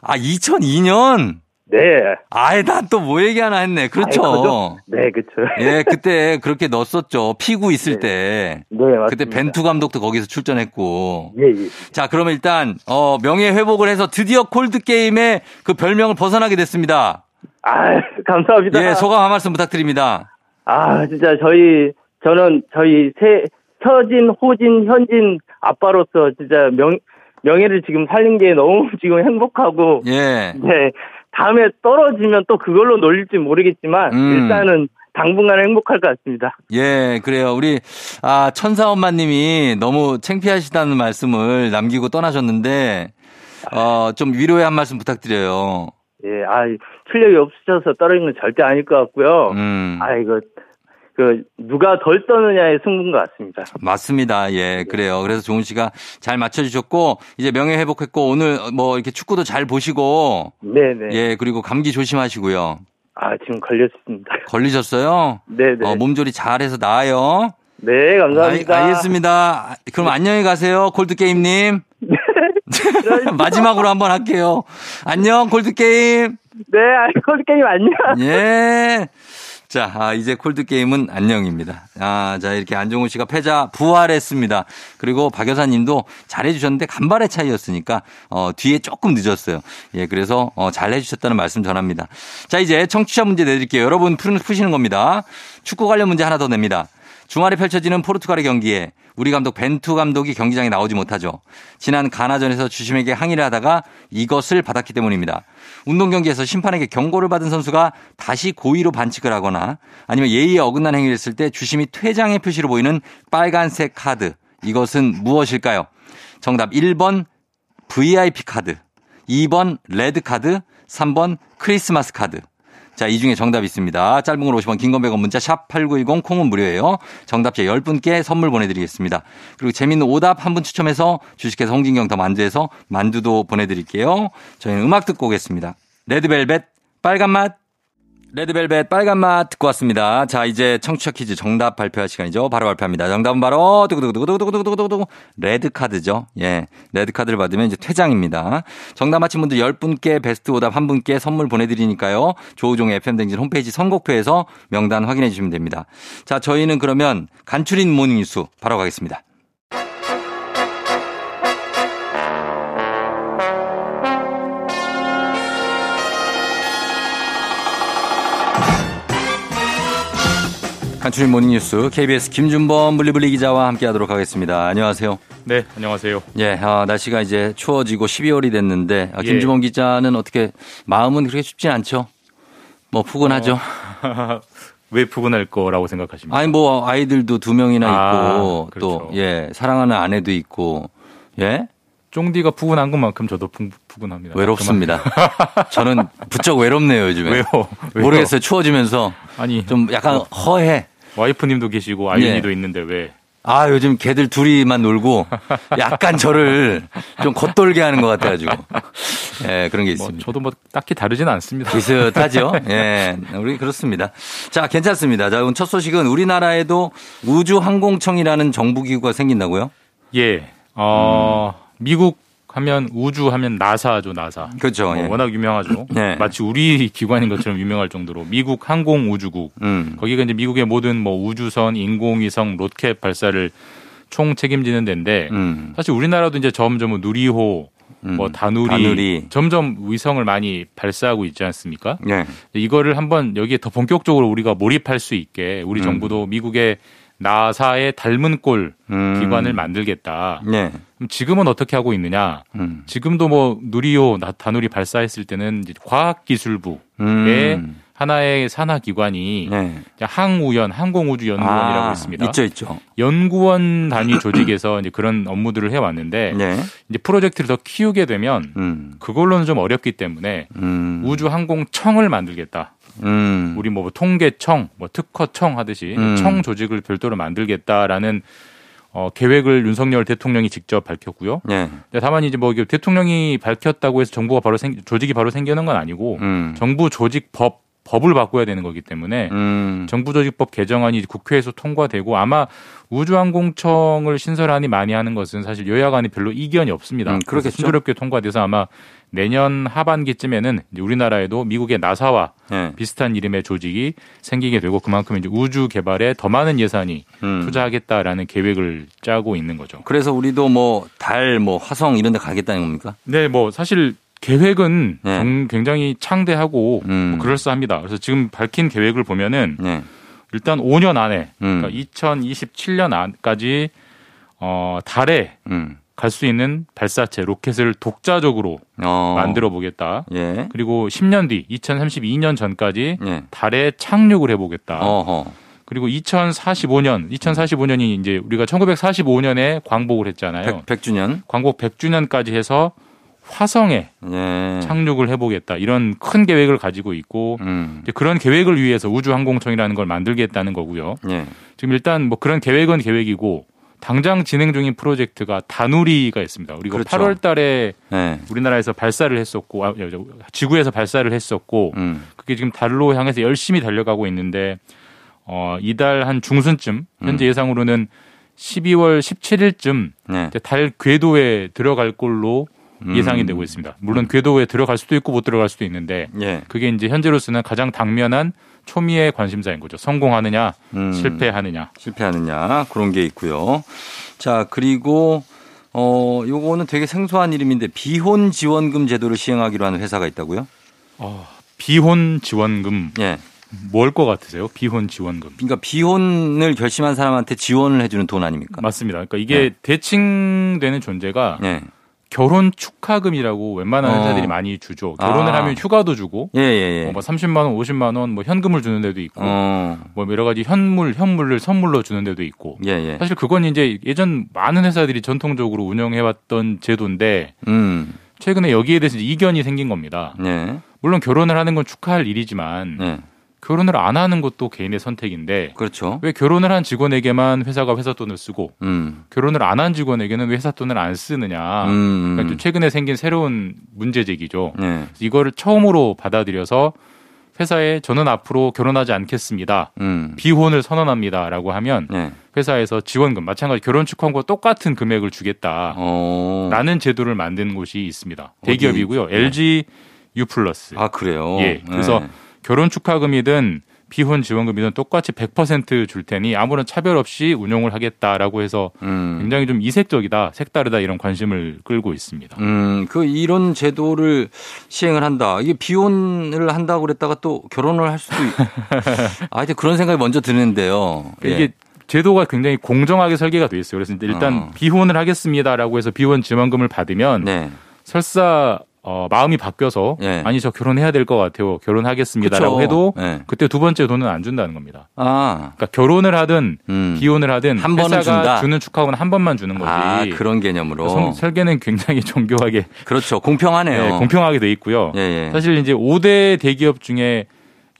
아 2002년? 네. 아예 난또 뭐 얘기 하나 했네. 그렇죠. 아이? 네, 그쵸. 예, 그때 그렇게 넣었었죠. 피구 있을 때. 네, 맞습니다. 그때 벤투 감독도 거기서 출전했고. 예, 예. 자, 그러면 일단 어 명예 회복을 해서 드디어 콜드 게임의 그 별명을 벗어나게 됐습니다. 아, 감사합니다. 예, 소감 한 말씀 부탁드립니다. 아, 진짜 저희, 저는 저희 세, 서진, 호진, 현진 아빠로서 진짜 명, 명예를 지금 살린 게 너무 지금 행복하고, 예. 네, 다음에 떨어지면 또 그걸로 놀릴지 모르겠지만, 음. 일단은 당분간 행복할 것 같습니다. 예, 그래요. 우리, 아, 천사 엄마님이 너무 창피하시다는 말씀을 남기고 떠나셨는데, 어, 좀 위로의 한 말씀 부탁드려요. 예, 아, 실력이 없으셔서 떨어진 건 절대 아닐 것 같고요. 음, 아, 이거, 그, 누가 덜 떠느냐의 승부인 것 같습니다. 맞습니다. 예, 그래요. 그래서 종훈 씨가 잘 맞춰주셨고, 이제 명예 회복했고, 오늘 뭐 이렇게 축구도 잘 보시고, 네네. 예, 그리고 감기 조심하시고요. 아, 지금 걸렸습니다. 걸리셨어요? 네네. 어, 몸조리 잘해서 나아요. 네, 감사합니다. 알, 알겠습니다. 그럼 안녕히 가세요, 콜드게임님. 마지막으로 한번 할게요. 안녕, 콜드게임. 네, 콜드게임 안녕. 예. 자, 아, 이제 콜드게임은 안녕입니다. 아, 자, 이렇게 안종훈 씨가 패자 부활했습니다. 그리고 박 여사 님도 잘해주셨는데 간발의 차이였으니까, 어, 뒤에 조금 늦었어요. 예, 그래서, 어, 잘해주셨다는 말씀 전합니다. 자, 이제 청취자 문제 내드릴게요. 여러분 푸는, 푸시는 겁니다. 축구 관련 문제 하나 더 냅니다. 주말에 펼쳐지는 포르투갈의 경기에 우리 감독 벤투 감독이 경기장에 나오지 못하죠. 지난 가나전에서 주심에게 항의를 하다가 이것을 받았기 때문입니다. 운동 경기에서 심판에게 경고를 받은 선수가 다시 고의로 반칙을 하거나 아니면 예의에 어긋난 행위를 했을 때 주심이 퇴장의 표시로 보이는 빨간색 카드. 이것은 무엇일까요? 정답 1번 VIP 카드, 2번 레드 카드, 3번 크리스마스 카드. 자, 이 중에 정답이 있습니다. 짧은 걸 50원, 긴 건 100원 문자 샵 8910 콩은 무료예요. 정답자 10분께 선물 보내드리겠습니다. 그리고 재밌는 오답 한 분 추첨해서 주식회사 홍진경 더 만두에서 만두도 보내드릴게요. 저희는 음악 듣고 오겠습니다. 레드벨벳 빨간 맛. 레드벨벳 빨간 맛 듣고 왔습니다. 자, 이제 청취자 퀴즈 정답 발표할 시간이죠. 바로 발표합니다. 정답은 바로 두구두구두구두구두구두구두구 레드 카드죠. 예. 레드 카드를 받으면 이제 퇴장입니다. 정답 맞힌 분들 10분께 베스트 오답 한 분께 선물 보내드리니까요. 조우종의 FM댕진 홈페이지 선곡표에서 명단 확인해 주시면 됩니다. 자, 저희는 그러면 간추린 모닝뉴스 바로 가겠습니다. 간추린 모닝뉴스 KBS 김준범 블리블리 기자와 함께하도록 하겠습니다. 안녕하세요. 네, 안녕하세요. 예, 아, 날씨가 이제 추워지고 12월이 됐는데 아, 예. 김주범 기자는 어떻게 마음은 그렇게 쉽진 않죠? 뭐 푸근하죠. 왜 푸근할 거라고 생각하십니까? 아니 뭐 아이들도 두 명이나 아, 있고 그렇죠. 또 예, 사랑하는 아내도 있고 예? 쫑디가 푸근한 것만큼 저도 푸, 푸근합니다. 외롭습니다. 저는 부쩍 외롭네요, 요즘에. 왜요? 왜요? 모르겠어요. 추워지면서 아니 좀 약간 허해. 와이프님도 계시고 아윤이도 있는데 왜? 아, 요즘 걔들 둘이만 놀고 약간 저를 좀 겉돌게 하는 것 같아가지고. 예, 그런 게뭐 있습니다. 저도 뭐 딱히 다르진 않습니다. 비슷하죠? 예, 우리 그렇습니다. 자, 괜찮습니다. 자, 오늘 첫 소식은 우리나라에도 우주항공청이라는 정부 기구가 생긴다고요? 예. 어, 미국 하면 우주 하면 나사죠, 나사. 그렇죠. 어, 예. 워낙 유명하죠. 네. 마치 우리 기관인 것처럼 유명할 정도로 미국 항공우주국. 음. 거기가 이제 미국의 모든 뭐 우주선, 인공위성, 로켓 발사를 총 책임지는 데인데 음. 사실 우리나라도 이제 점점 뭐 누리호, 음. 뭐 다누리, 다누리. 점점 위성을 많이 발사하고 있지 않습니까? 예. 이거를 한번 여기에 더 본격적으로 우리가 몰입할 수 있게 우리 음. 정부도 미국의 나사의 닮은 꼴 음. 기관을 만들겠다. 예. 그럼 지금은 어떻게 하고 있느냐? 음. 지금도 뭐 누리호, 나- 다누리 발사했을 때는 과학기술부의 음. 하나의 산하 기관이 예. 항우연, 항공우주연구원이라고 아, 있습니다. 있죠, 있죠. 연구원 단위 조직에서 이제 그런 업무들을 해왔는데 예. 이제 프로젝트를 더 키우게 되면 음. 그걸로는 좀 어렵기 때문에 음. 우주항공청을 만들겠다. 음. 우리 뭐 통계청, 뭐 특허청 하듯이 음. 청 조직을 별도로 만들겠다라는 어, 계획을 윤석열 대통령이 직접 밝혔고요. 예. 근데 다만 이제 뭐 대통령이 밝혔다고 해서 정부가 바로 생 조직이 바로 생기는 건 아니고 음. 정부 조직법 법을 바꿔야 되는 거기 때문에 음. 정부조직법 개정안이 국회에서 통과되고 아마 우주항공청을 신설하니 많이 하는 것은 사실 여야 간에 별로 이견이 없습니다. 음, 그렇겠죠. 순조롭게 통과돼서 아마 내년 하반기쯤에는 우리나라에도 미국의 나사와 예. 비슷한 이름의 조직이 생기게 되고 그만큼 이제 우주 개발에 더 많은 예산이 음. 투자하겠다라는 계획을 짜고 있는 거죠. 그래서 우리도 뭐 달, 뭐 화성 이런 데 가겠다는 겁니까? 네, 뭐 사실 계획은 네. 정- 굉장히 창대하고 음. 뭐 그럴싸합니다. 그래서 지금 밝힌 계획을 보면은 예. 일단 5년 안에 음. 그러니까 2027년 안까지 어 달에 음. 갈 수 있는 발사체 로켓을 독자적으로 어. 만들어 보겠다. 예. 그리고 10년 뒤 2032년 전까지 예. 달에 착륙을 해보겠다. 어허. 그리고 2045년, 2045년이 이제 우리가 1945년에 광복을 했잖아요. 100, 주년 광복 100주년까지 해서 화성에 예. 착륙을 해보겠다. 이런 큰 계획을 가지고 있고 음. 이제 그런 계획을 위해서 우주항공청이라는 걸 만들겠다는 거고요. 예. 지금 일단 뭐 그런 계획은 계획이고 당장 진행 중인 프로젝트가 다누리가 있습니다. 우리가 그렇죠. 8월 달에 예. 우리나라에서 발사를 했었고 아, 저, 지구에서 발사를 했었고 음. 그게 지금 달로 향해서 열심히 달려가고 있는데 어, 이달 한 중순쯤 현재 음. 예상으로는 12월 17일쯤 네. 달 궤도에 들어갈 걸로 음. 예상이 되고 있습니다. 물론 궤도에 들어갈 수도 있고 못 들어갈 수도 있는데 예. 그게 이제 현재로서는 가장 당면한 초미의 관심사인 거죠. 성공하느냐, 음. 실패하느냐. 실패하느냐 그런 게 있고요. 자 그리고 어 요거는 되게 생소한 이름인데 비혼 지원금 제도를 시행하기로 하는 회사가 있다고요? 어, 비혼 지원금 예. 뭘 것 같으세요? 비혼 지원금. 그러니까 비혼을 결심한 사람한테 지원을 해주는 돈 아닙니까? 맞습니다. 그러니까 이게 대칭되는 존재가 예. 결혼 축하금이라고 웬만한 어. 회사들이 많이 주죠. 결혼을 아. 하면 휴가도 주고 예, 예, 예. 어, 뭐 30만 원, 50만 원, 뭐 현금을 주는 데도 있고, 어. 뭐 여러 가지 현물, 현물을 선물로 주는 데도 있고. 예, 예. 사실 그건 이제 예전 많은 회사들이 전통적으로 운영해왔던 제도인데 음. 최근에 여기에 대해서 이견이 생긴 겁니다. 예. 물론 결혼을 하는 건 축하할 일이지만 예. 결혼을 안 하는 것도 개인의 선택인데 그렇죠. 왜 결혼을 한 직원에게만 회사가 회사 돈을 쓰고 음. 결혼을 안 한 직원에게는 왜 회사 돈을 안 쓰느냐. 음. 그러니까 좀 최근에 생긴 새로운 문제 제기죠. 예. 이거를 처음으로 받아들여서 회사에 저는 앞으로 결혼하지 않겠습니다. 음. 비혼을 선언합니다라고 하면 예. 회사에서 지원금 마찬가지 결혼 축하금과 똑같은 금액을 주겠다라는 어. 제도를 만든 곳이 있습니다. 대기업이고요. LG U 플러스. 아 그래요. 예. 그래서 예. 결혼 축하금이든 비혼 지원금이든 똑같이 100%줄 테니 아무런 차별 없이 운용을 하겠다라고 해서 음. 굉장히 좀 이색적이다, 색다르다 이런 관심을 끌고 있습니다. 음, 그 이런 제도를 시행을 한다. 이게 비혼을 한다고 그랬다가 또 결혼을 할 수도 있... 아, 이제 그런 생각이 먼저 드는데요. 예. 이게 제도가 굉장히 공정하게 설계가 돼 있어요. 그래서 일단 어. 비혼을 하겠습니다라고 해서 비혼 지원금을 받으면 네. 설사 어, 마음이 바뀌어서 예. 아니 저 결혼해야 될 것 같아요. 결혼하겠습니다라고 그쵸. 해도 예. 그때 두 번째 돈은 안 준다는 겁니다. 아. 그러니까 결혼을 하든 음. 비혼을 하든 한 번은 준다? 주는 축하금은 한 번만 주는 거지. 아, 그런 개념으로. 성- 설계는 굉장히 정교하게 그렇죠. 공평하네요. 네, 공평하게 돼 있고요. 예, 예. 사실 이제 5대 대기업 중에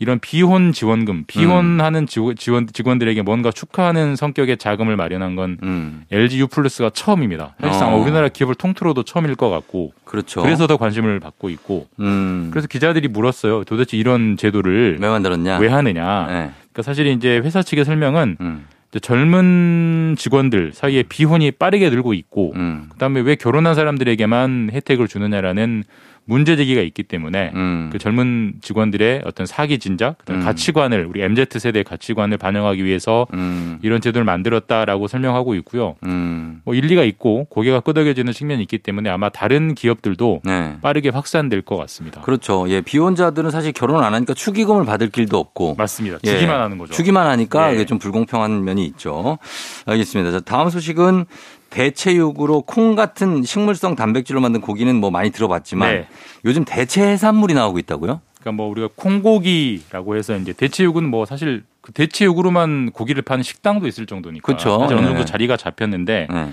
이런 비혼 지원금, 비혼하는 지원, 지원 직원들에게 뭔가 축하하는 성격의 자금을 마련한 건 음. LG U 플러스가 처음입니다. 사실상 어. 우리나라 기업을 통틀어도 처음일 것 같고 그렇죠. 그래서 더 관심을 받고 있고 음. 그래서 기자들이 물었어요. 도대체 이런 제도를 왜 만들었냐? 왜 하느냐? 네. 그러니까 사실 이제 회사 측의 설명은 음. 젊은 직원들 사이에 비혼이 빠르게 늘고 있고 음. 그다음에 왜 결혼한 사람들에게만 혜택을 주느냐라는 문제 제기가 있기 때문에 음. 그 젊은 직원들의 어떤 사기 진작, 그다음에 음. 가치관을 우리 MZ 세대의 가치관을 반영하기 위해서 음. 이런 제도를 만들었다라고 설명하고 있고요. 음. 뭐 일리가 있고 고개가 끄덕여지는 측면이 있기 때문에 아마 다른 기업들도 네. 빠르게 확산될 것 같습니다. 그렇죠. 예, 비혼자들은 사실 결혼 안 하니까 축의금을 받을 길도 없고. 맞습니다. 예. 주기만 하는 거죠. 주기만 하니까 예. 이게 좀 불공평한 면이 있죠. 알겠습니다. 자, 다음 소식은 대체육으로 콩 같은 식물성 단백질로 만든 고기는 뭐 많이 들어봤지만 네. 요즘 대체 해산물이 나오고 있다고요? 그러니까 뭐 우리가 콩고기라고 해서 이제 대체육은 뭐 사실 그 대체육으로만 고기를 파는 식당도 있을 정도니까 그쵸. 사실 어느 정도 네. 자리가 잡혔는데 네.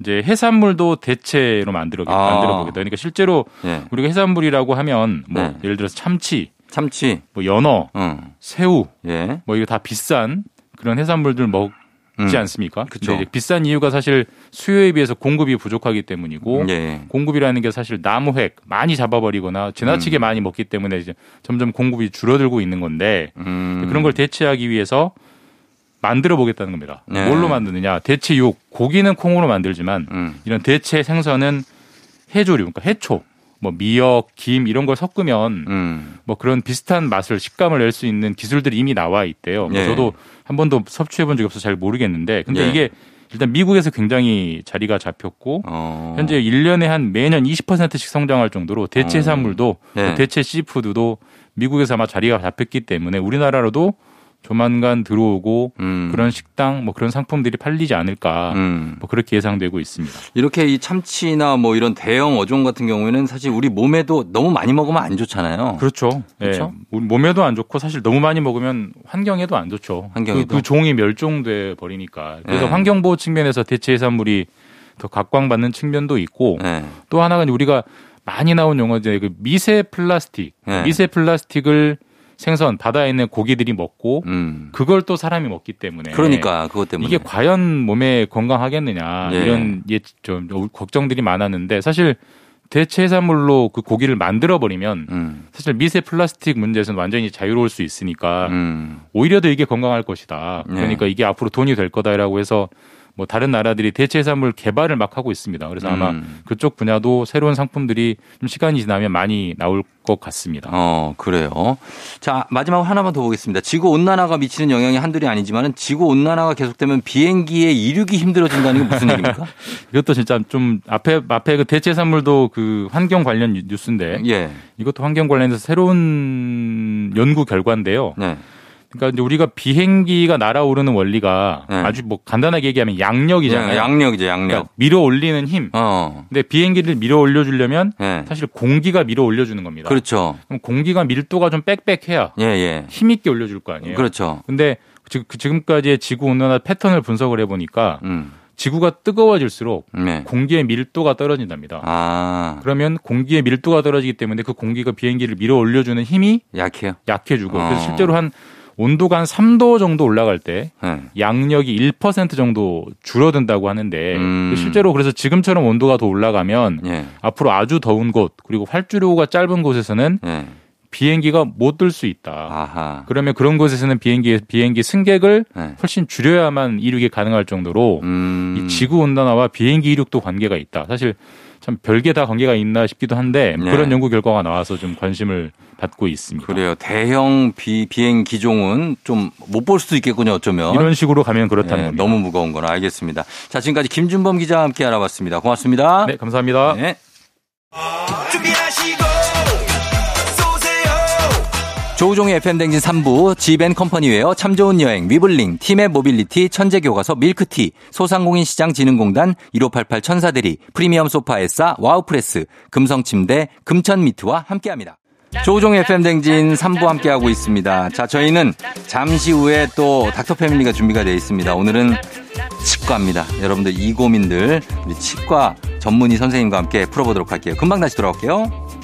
이제 해산물도 대체로 만들어 아. 만들어 보겠다. 그러니까 실제로 예. 우리가 해산물이라고 하면 뭐 네. 예를 들어서 참치, 참치. 뭐 연어, 응. 새우 예. 뭐 이거 다 비싼 그런 해산물들 먹 지 음. 않습니까? 그쵸. 근데 비싼 이유가 사실 수요에 비해서 공급이 부족하기 때문이고 예. 공급이라는 게 사실 나무획 많이 잡아버리거나 지나치게 많이 먹기 때문에 이제 점점 공급이 줄어들고 있는 건데 음. 그런 걸 대체하기 위해서 만들어 보겠다는 겁니다. 네. 뭘로 만드느냐? 대체육 고기는 콩으로 만들지만 음. 이런 대체 생선은 해조류, 그러니까 해초, 뭐 미역, 김 이런 걸 섞으면 음. 뭐 그런 비슷한 맛을 식감을 낼 수 있는 기술들이 이미 나와 있대요. 뭐 예. 저도 한 번도 섭취해 본 적이 없어서 잘 모르겠는데 근데 예. 이게 일단 미국에서 굉장히 자리가 잡혔고 어. 현재 1년에 한 매년 20%씩 성장할 정도로 대체 어. 해산물도 네. 또 대체 시푸드도 미국에서 아마 자리가 잡혔기 때문에 우리나라로도 조만간 들어오고 음. 그런 식당 뭐 그런 상품들이 팔리지 않을까 음. 뭐 그렇게 예상되고 있습니다. 이렇게 이 참치나 뭐 이런 대형 어종 같은 경우에는 사실 우리 몸에도 너무 많이 먹으면 안 좋잖아요. 그렇죠. 그렇죠? 예. 우리 몸에도 안 좋고 사실 너무 많이 먹으면 환경에도 안 좋죠. 환경에도? 그, 그 종이 멸종돼 버리니까. 그래서 네. 환경 보호 측면에서 대체 해산물이 더 각광받는 측면도 있고 네. 또 하나가 이제 우리가 많이 나온 용어인데 그 미세 플라스틱, 네. 미세 플라스틱을 생선 바다에 있는 고기들이 먹고 음. 그걸 또 사람이 먹기 때문에 그러니까 그것 때문에 이게 과연 몸에 건강하겠느냐 예. 이런 예, 좀 걱정들이 많았는데 사실 대체 해산물로 그 고기를 만들어 버리면 음. 사실 미세 플라스틱 문제에서는 완전히 자유로울 수 있으니까 음. 오히려 더 이게 건강할 것이다. 네. 그러니까 이게 앞으로 돈이 될 거다라고 해서 뭐 다른 나라들이 대체 해산물 개발을 막 하고 있습니다. 그래서 아마 음. 그쪽 분야도 새로운 상품들이 좀 시간이 지나면 많이 나올 것 같습니다. 어, 그래요. 자, 마지막 하나만 더 보겠습니다. 지구 온난화가 미치는 영향이 한둘이 아니지만은 지구 온난화가 계속되면 비행기의 이륙이 힘들어진다는 게 무슨 얘기입니까? 이것도 진짜 좀 앞에 앞에 그 대체 해산물도 그 환경 관련 뉴- 뉴스인데 예. 이것도 환경 관련해서 새로운 연구 결과인데요. 네. 그러니까 이제 우리가 비행기가 날아오르는 원리가 네. 아주 뭐 간단하게 얘기하면 양력이잖아요. 양력이죠, 양력. 그러니까 밀어 올리는 힘. 어. 근데 비행기를 밀어 올려주려면 예. 사실 공기가 밀어 올려주는 겁니다. 그렇죠. 그럼 공기가 밀도가 좀 빽빽해야 예, 예. 힘 있게 올려줄 거 아니에요. 그렇죠. 근데 지금 지금까지의 지구 온난화 패턴을 분석을 해보니까 음. 지구가 뜨거워질수록 네. 공기의 밀도가 떨어진답니다. 아, 그러면 공기의 밀도가 떨어지기 때문에 그 공기가 비행기를 밀어 올려주는 힘이 약해요. 약해지고 어. 그래서 실제로 한 온도가 한 3도 정도 올라갈 때 예. 양력이 1% 정도 줄어든다고 하는데 음. 실제로 그래서 지금처럼 온도가 더 올라가면 예. 앞으로 아주 더운 곳 그리고 활주로가 짧은 곳에서는 예. 비행기가 못 들 수 있다. 아하. 그러면 그런 곳에서는 비행기 비행기 승객을 네. 훨씬 줄여야만 이륙이 가능할 정도로 음. 이 지구 온난화와 비행기 이륙도 관계가 있다. 사실 참 별게 다 관계가 있나 싶기도 한데 네. 그런 연구 결과가 나와서 좀 관심을 받고 있습니다. 그래요. 대형 비, 비행 기종은 좀 못 볼 수도 있겠군요, 어쩌면. 이런 식으로 가면 그렇다는 예, 겁니다. 너무 무거운 건 알겠습니다. 자, 지금까지 김준범 기자와 함께 알아봤습니다. 고맙습니다. 네, 감사합니다. 네. 조우종의 FM대행진 3부, 지벤컴퍼니웨어, 참 좋은 여행, 위블링, 티맵 모빌리티, 천재교과서, 밀크티, 소상공인시장진흥공단, 1588 천사대리, 프리미엄 소파에싸, 와우프레스, 금성침대, 금천미트와 함께합니다. 조우종의 FM댕진 3부 함께하고 있습니다. 자, 저희는 잠시 후에 또 닥터패밀리가 준비가 되어 있습니다. 오늘은 치과입니다. 여러분들 이 고민들 우리 치과 전문의 선생님과 함께 풀어보도록 할게요. 금방 다시 돌아올게요.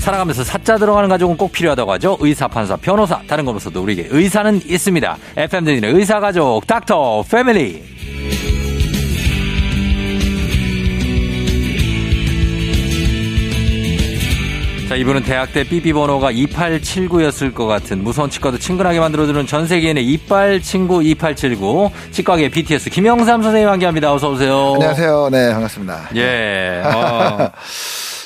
살아가면서 사자 들어가는 가족은 꼭 필요하다고 하죠. 의사, 판사, 변호사, 다른 것보다도 우리에게 의사는 있습니다. FM대진의 의사 가족 닥터 패밀리. 자, 이분은 대학 때 삐삐 번호가 2879였을 것 같은 무서운 치과도 친근하게 만들어주는 전 세계인의 이빨 친구 2879 치과계 BTS 김영삼 선생님 함께합니다. 어서 오세요. 안녕하세요. 네, 반갑습니다. 예. 어.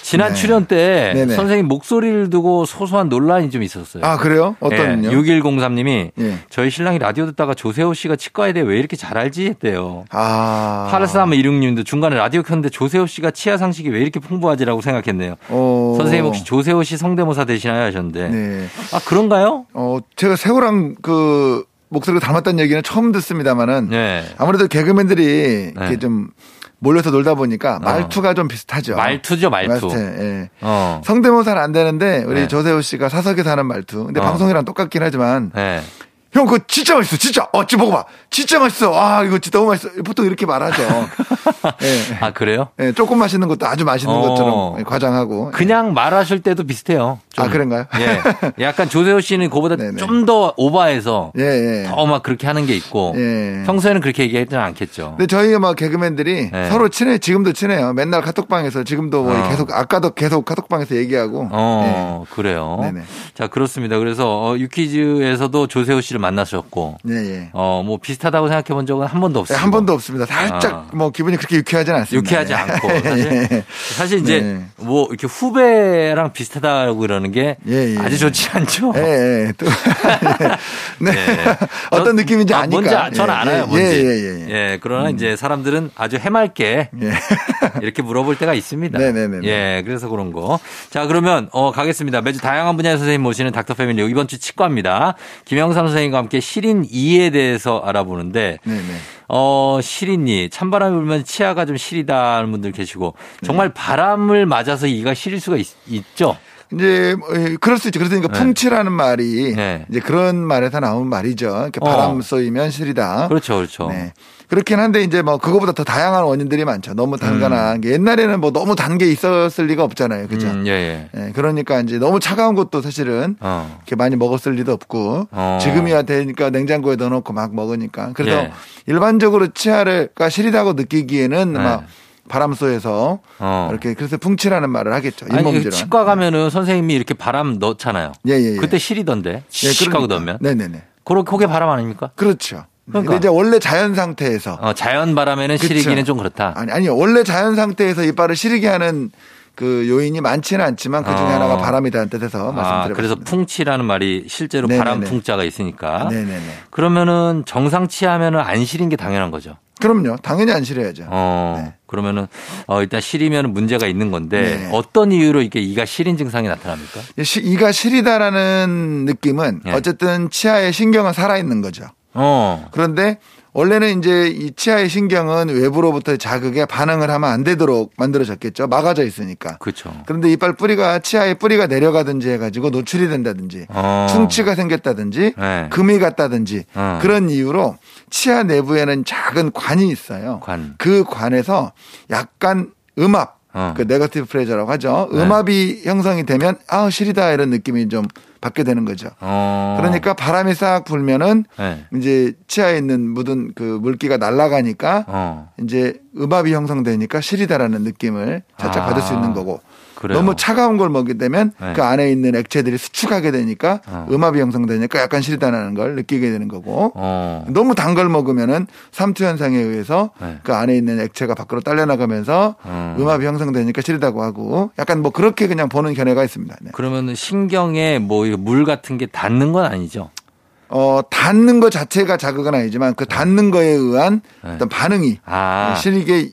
지난 네. 출연 때 네네. 선생님 목소리를 두고 소소한 논란이 좀 있었어요. 아, 그래요? 어떤요? 6103님이 예. 저희 신랑이 라디오 듣다가 조세호 씨가 치과에 대해 왜 이렇게 잘 알지 했대요. 아. 8316님도 중간에 라디오 켰는데 조세호 씨가 치아 상식이 왜 이렇게 풍부하지라고 생각했네요. 어. 선생님 혹시 조세호 씨 성대모사 되시나요 하셨는데. 네. 아 그런가요? 어, 제가 세호랑 그 목소리가 닮았다는 얘기는 처음 듣습니다만은 네. 아무래도 개그맨들이 네. 이렇게 좀 몰려서 놀다 보니까 말투가 좀 비슷하죠. 말투죠 말투. 예. 어. 성대모사는 안 되는데 우리 네. 조세호 씨가 사석에서 하는 말투. 근데 어. 방송이랑 똑같긴 하지만 네. 형 그거 진짜 맛있어. 진짜. 어, 지금 먹어봐. 진짜 맛있어. 아, 이거 진짜 너무 맛있어. 보통 이렇게 말하죠. 예. 아 그래요? 예, 조금 맛있는 것도 아주 맛있는 어. 것처럼 과장하고. 그냥 말하실 때도 비슷해요. 좀. 아, 그런가요? 예. 약간 조세호 씨는 그보다. 좀 더 오바해서 예, 예. 더 막 그렇게 하는 게 있고 예. 평소에는 그렇게 얘기하지는 않겠죠. 근데 저희가 막 개그맨들이 네. 서로 친해 지금도 친해요. 맨날 카톡방에서 지금도 뭐 어. 계속 아까도 계속 카톡방에서 얘기하고. 어, 그래요. 네네. 자, 그렇습니다. 그래서 어, 유퀴즈에서도 조세호 씨를 만나셨고 네, 예. 어, 뭐 비슷하다고 생각해 본 적은 한 번도 네, 없어요. 한 번도 없습니다. 살짝 아. 뭐 기분이 그렇게 유쾌하지는 않습니다. 유쾌하지 네. 않고 사실, 예. 사실 이제 네. 뭐 이렇게 후배랑 비슷하다고 그러는 게 예, 예. 아주 좋지 않죠. 예, 예. 또, 네. 예. 어떤 전- 느낌인지 아, 아니까. 뭔지 아- 저는 예, 알아요. 예, 뭔지. 예, 예, 예. 예, 그러나 이제 사람들은 아주 해맑게 예. 이렇게 물어볼 때가 있습니다. 네네네. 예, 그래서 그런 거. 자, 그러면 어 가겠습니다. 매주 다양한 분야의 선생님 모시는 닥터 패밀리 이번 주 치과입니다. 김영삼 선생님과 선생님과 함께 시린 이에 대해서 알아보는데 네네. 어, 시린이 찬바람이 불면 치아가 좀 시리다는 분들 계시고 정말 네. 바람을 맞아서 이가 시릴 수가 있, 죠 이제 뭐, 예, 그럴 수 있죠. 그러니까 네. 풍치라는 말이 네. 이제 그런 말에서 나온 말이죠. 이렇게 어. 바람 쏘이면 시리다. 그렇죠, 그렇죠. 네. 그렇긴 한데 이제 뭐 그거보다 더 다양한 원인들이 많죠. 너무 단거나 음. 게 옛날에는 뭐 너무 단 게 있었을 리가 없잖아요. 그죠? 음, 예, 예. 예, 그러니까 이제 너무 차가운 것도 사실은 어. 이렇게 많이 먹었을 리도 없고 어. 지금이야 되니까 냉장고에 넣어놓고 막 먹으니까 그래서 예. 일반적으로 치아가 시리다고 느끼기에는 네. 막 바람 쏘여서 어. 이렇게 그래서 풍치라는 말을 하겠죠. 아니, 잇몸질은. 치과 가면은 선생님이 이렇게 바람 넣잖아요. 예, 예, 예. 그때 시리던데. 예, 씩 하고 그러니까. 넣으면. 네네네. 그렇게 그게 바람 아닙니까? 그렇죠. 그러니까. 근데 이제 원래 자연 상태에서 어, 자연 바람에는 그쵸. 시리기는 좀 그렇다. 아니 아니 원래 자연 상태에서 이빨을 시리게 하는 그 요인이 많지는 않지만 그 중에 어. 하나가 바람이라는 뜻에서 아, 말씀드렸습니다. 그래서 풍치라는 말이 실제로 네네네. 바람 풍자가 있으니까. 네네네. 그러면은 정상치 하면은 안 시린 게 당연한 거죠. 그럼요. 당연히 안 시려야죠. 어, 네. 그러면은 어, 일단 시리면 문제가 있는 건데 네. 어떤 이유로 이게 이가 시린 증상이 나타납니까? 시- 이가 시리다라는 느낌은 예. 어쨌든 치아의 신경은 살아 있는 거죠. 어, 그런데 원래는 이제 이 치아의 신경은 외부로부터 자극에 반응을 하면 안 되도록 만들어졌겠죠. 막아져 있으니까. 그렇죠. 그런데 이빨 뿌리가 치아의 뿌리가 내려가든지 해가지고 노출이 된다든지 어. 충치가 생겼다든지 네. 금이 갔다든지 어. 그런 이유로 치아 내부에는 작은 관이 있어요. 관. 그 관에서 약간 음압, 어. 그 네거티브 프레저라고 하죠. 네. 음압이 형성이 되면 아 시리다 이런 느낌이 좀 받게 되는 거죠. 어. 그러니까 바람이 싹 불면은 네. 이제 치아에 있는 묻은 그 물기가 날아가니까 어. 이제 음압이 형성되니까 시리다라는 느낌을 살짝 아. 받을 수 있는 거고 그래요. 너무 차가운 걸 먹게 되면 네. 그 안에 있는 액체들이 수축하게 되니까 어. 음압이 형성되니까 약간 시리다라는 걸 느끼게 되는 거고 어. 너무 단 걸 먹으면은 삼투 현상에 의해서 네. 그 안에 있는 액체가 밖으로 딸려 나가면서 음. 음압이 형성되니까 시리다고 하고 약간 뭐 그렇게 그냥 보는 견해가 있습니다. 네. 그러면 신경에 뭐 물 같은 게 닿는 건 아니죠? 어 닿는 것 자체가 자극은 아니지만 그 닿는 거에 의한 네. 어떤 반응이 아, 시리게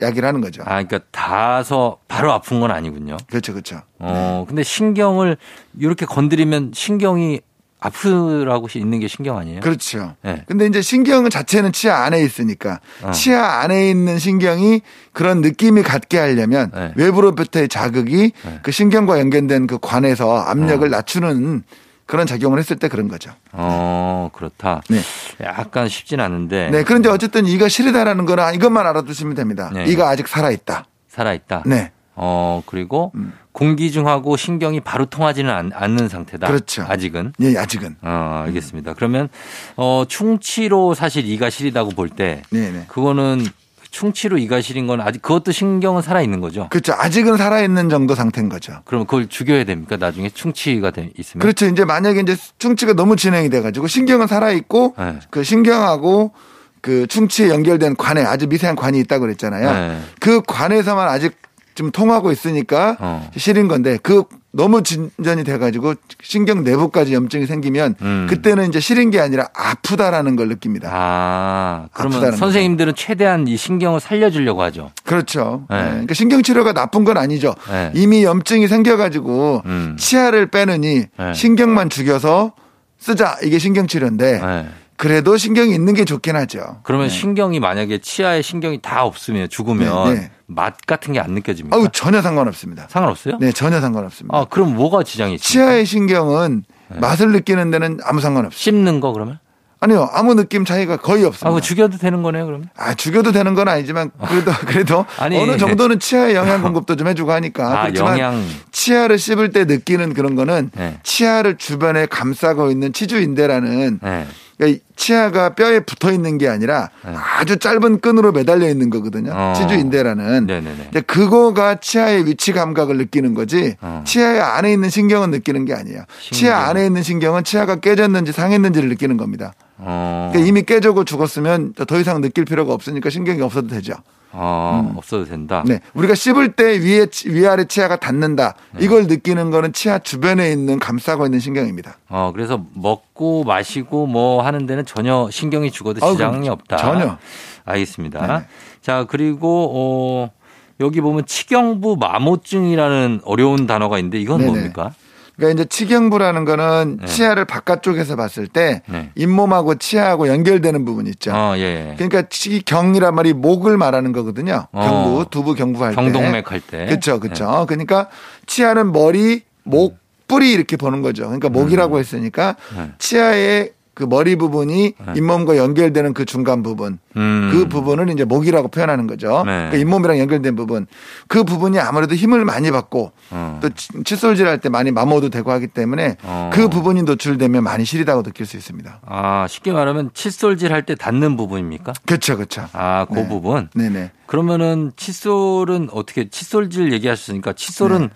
예, 야기를 하는 거죠. 아, 그러니까 닿아서 바로 아픈 건 아니군요. 그렇죠, 그렇죠. 어, 근데 신경을 이렇게 건드리면 신경이 아프라고 있는 게 신경 아니에요? 그렇죠. 네. 근데 이제 신경 자체는 치아 안에 있으니까 어. 치아 안에 있는 신경이 그런 느낌이 갖게 하려면 네. 외부로부터의 자극이 네. 그 신경과 연결된 그 관에서 압력을 어. 낮추는 그런 작용을 했을 때 그런 거죠. 어, 그렇다. 네. 약간 쉽진 않은데. 네. 그런데 어쨌든 이가 시리다라는 거는 이것만 알아두시면 됩니다. 네. 이가 아직 살아있다. 살아있다. 네. 어, 그리고 음. 공기 중하고 신경이 바로 통하지는 않, 않는 상태다. 그렇죠. 아직은. 예, 아직은. 어, 알겠습니다. 그러면, 어, 충치로 사실 이가 시리다고 볼 때, 네, 네. 그거는 충치로 이가 시린 건 아직 그것도 신경은 살아 있는 거죠? 그렇죠. 아직은 살아 있는 정도 상태인 거죠. 그럼 그걸 죽여야 됩니까? 나중에 충치가 돼 있으면? 그렇죠. 이제 만약에 이제 충치가 너무 진행이 돼 가지고 신경은 살아 있고 네. 그 신경하고 그 충치에 연결된 관에 아주 미세한 관이 있다고 그랬잖아요. 네. 그 관에서만 아직 좀 통하고 있으니까 어. 시린 건데 그 너무 진전이 돼가지고 신경 내부까지 염증이 생기면 음. 그때는 이제 시린 게 아니라 아프다라는 걸 느낍니다. 아, 그러면 선생님들은 최대한 이 신경을 살려주려고 하죠. 그렇죠. 네. 네. 그러니까 신경 치료가 나쁜 건 아니죠. 네. 이미 염증이 생겨가지고 음. 치아를 빼느니 네. 신경만 죽여서 쓰자 이게 신경 치료인데 네. 그래도 신경이 있는 게 좋긴 하죠. 그러면 네. 신경이 만약에 치아에 신경이 다 없으면 죽으면 네, 네. 맛 같은 게 안 느껴집니까? 아우 전혀 상관없습니다. 상관없어요? 네, 전혀 상관없습니다. 아, 그럼 뭐가 지장이 있습니까? 치아의 신경은 맛을 느끼는 데는 아무 상관없어요. 씹는 거 그러면? 아니요, 아무 느낌 차이가 거의 아, 없습니다. 그거 죽여도 되는 거네요, 그러면? 아, 죽여도 되는 건 아니지만 그래도 그래도 아니. 어느 정도는 치아에 영양 공급도 좀 해주고 하니까 아, 그렇지만 영양. 치아를 씹을 때 느끼는 그런 거는 네. 치아를 주변에 감싸고 있는 치주인대라는 네. 그러니까 이 치아가 뼈에 붙어 있는 게 아니라 네. 아주 짧은 끈으로 매달려 있는 거거든요. 어. 치주인대라는. 네네네. 근데 그거가 치아의 위치 감각을 느끼는 거지 어. 치아의 안에 있는 신경은 느끼는 게 아니에요. 신경. 치아 안에 있는 신경은 치아가 깨졌는지 상했는지를 느끼는 겁니다. 어. 그러니까 이미 깨지고 죽었으면 더 이상 느낄 필요가 없으니까 신경이 없어도 되죠. 어, 없어도 된다. 네. 우리가 씹을 때 위에, 치- 위아래 치아가 닿는다. 네. 이걸 느끼는 거는 치아 주변에 있는 감싸고 있는 신경입니다. 어, 그래서 먹고 마시고 뭐 하는 데는 전혀 신경이 죽어도 지장이 그럼 없다. 전혀. 알겠습니다. 네네. 자, 그리고, 어, 여기 보면 치경부 마모증이라는 어려운 단어가 있는데 이건 네네. 뭡니까? 그러니까 이제 치경부라는 거는 네. 치아를 바깥쪽에서 봤을 때 네. 잇몸하고 치아하고 연결되는 부분 있죠. 어, 예. 그러니까 치경이란 말이 목을 말하는 거거든요. 어. 경부, 두부 경부 할 때. 경동맥 할 때. 그렇죠, 그렇죠. 그러니까 치아는 머리, 목, 뿌리 이렇게 보는 거죠. 그러니까 목이라고 했으니까 네. 치아의 그 머리 부분이 잇몸과 연결되는 그 중간 부분, 음. 그 부분을 이제 목이라고 표현하는 거죠. 네. 그러니까 잇몸이랑 연결된 부분, 그 부분이 아무래도 힘을 많이 받고 어. 또 치- 칫솔질 할 때 많이 마모도 되고 하기 때문에 어. 그 부분이 노출되면 많이 시리다고 느낄 수 있습니다. 아, 쉽게 말하면 칫솔질 할 때 닿는 부분입니까? 그렇죠, 그렇죠. 아, 그 네. 부분. 네네. 그러면은 칫솔은 어떻게 칫솔질 얘기하셨으니까 칫솔은 네.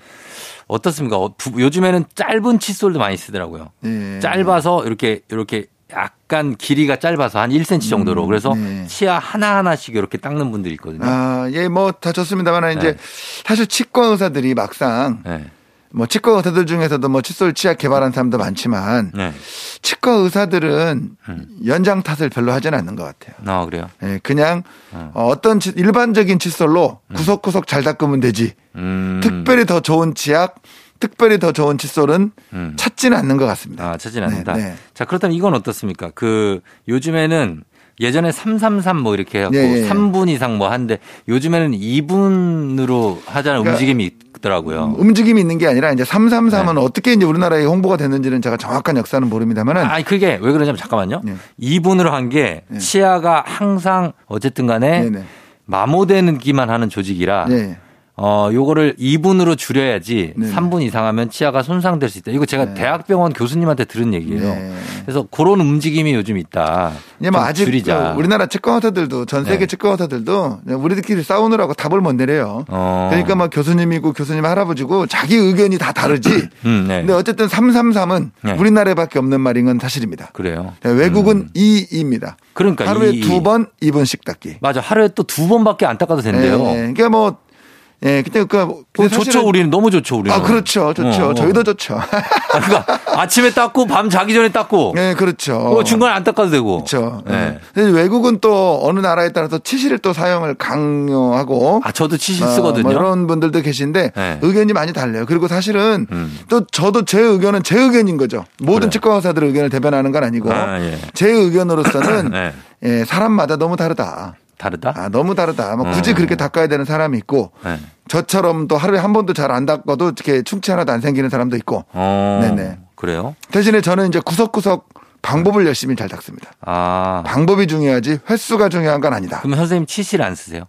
어떻습니까? 어, 부- 요즘에는 짧은 칫솔도 많이 쓰더라고요. 예. 짧아서 이렇게 이렇게 약간 길이가 짧아서 한 1cm 정도로 그래서 네. 치아 하나 하나씩 이렇게 닦는 분들이 있거든요. 아, 예, 뭐다 좋습니다만 이제 네. 사실 치과 의사들이 막상 네. 뭐 치과 의사들 중에서도 뭐 칫솔 치약 개발한 사람도 많지만 네. 치과 의사들은 음. 연장 탓을 별로 하지는 않는 것 같아요. 아, 그래요? 예, 그냥 어. 어. 어떤 치- 일반적인 칫솔로 구석구석 잘 닦으면 되지. 음. 특별히 더 좋은 치약, 특별히 더 좋은 칫솔은 음. 찾지는 않는 것 같습니다. 아, 찾지는 않는다. 네, 네. 자, 그렇다면 이건 어떻습니까? 그 요즘에는 예전에 333 뭐 이렇게 해갖고 예, 예. 3분 이상 뭐 하는데 요즘에는 2분으로 하자는 그러니까 움직임이 있더라고요. 움직임이 있는 게 아니라 이제 333은 네. 어떻게 이제 우리나라에 홍보가 됐는지는 제가 정확한 역사는 모르입니다만은 아니 그게 왜 그러냐면 잠깐만요. 네. 2분으로 한게 네. 치아가 항상 어쨌든 간에 네네. 마모되는 기만 하는 조직이라 네. 어 요거를 2분으로 줄여야지 네. 3분 이상 하면 치아가 손상될 수 있다. 이거 제가 네. 대학병원 교수님한테 들은 얘기예요. 네. 그래서 그런 움직임이 요즘 있다. 이제 뭐좀 아직 줄이자. 그 우리나라 치과 의사들도 전 세계 네. 치과 의사들도 우리들끼리 싸우느라고 답을 못 내려요. 어. 그러니까 뭐 교수님이고 교수님 할아버지고 자기 의견이 다 다르지. 음, 네. 근데 어쨌든 333은 네. 우리나라에밖에 없는 말인 건 사실입니다. 그래요. 네, 외국은 음. 2입니다. 그러니까 하루에 이- 두 번, 2분씩 닦기. 맞아. 하루에 또 두 번밖에 안 닦아도 된대요. 예, 예. 그러니까 뭐, 예, 근데 그, 어, 근데 좋죠. 우리는 너무 좋죠. 우리는. 아, 그렇죠. 좋죠. 어, 어. 저희도 좋죠. 그러니까 아침에 닦고 밤 자기 전에 닦고. 네, 그렇죠. 어, 중간에 안 닦아도 되고. 그렇죠. 네. 외국은 또 어느 나라에 따라서 치실을 또 사용을 강요하고 아, 저도 치실 어, 쓰거든요. 뭐 이런 분들도 계신데 네. 의견이 많이 달라요. 그리고 사실은 음. 또 저도 제 의견은 제 의견인 거죠. 모든 그래요. 치과 의사들의 의견을 대변하는 건 아니고 아, 예. 제 의견으로서는 네. 예, 사람마다 너무 다르다. 다르다? 아, 너무 다르다. 뭐 굳이 어. 그렇게 닦아야 되는 사람이 있고 네. 저처럼 또 하루에 한 번도 잘 안 닦아도 이렇게 충치 하나도 안 생기는 사람도 있고 어. 네네. 그래요? 대신에 저는 이제 구석구석 방법을 열심히 잘 닦습니다. 아. 방법이 중요하지 횟수가 중요한 건 아니다. 그럼 선생님 치실 안 쓰세요?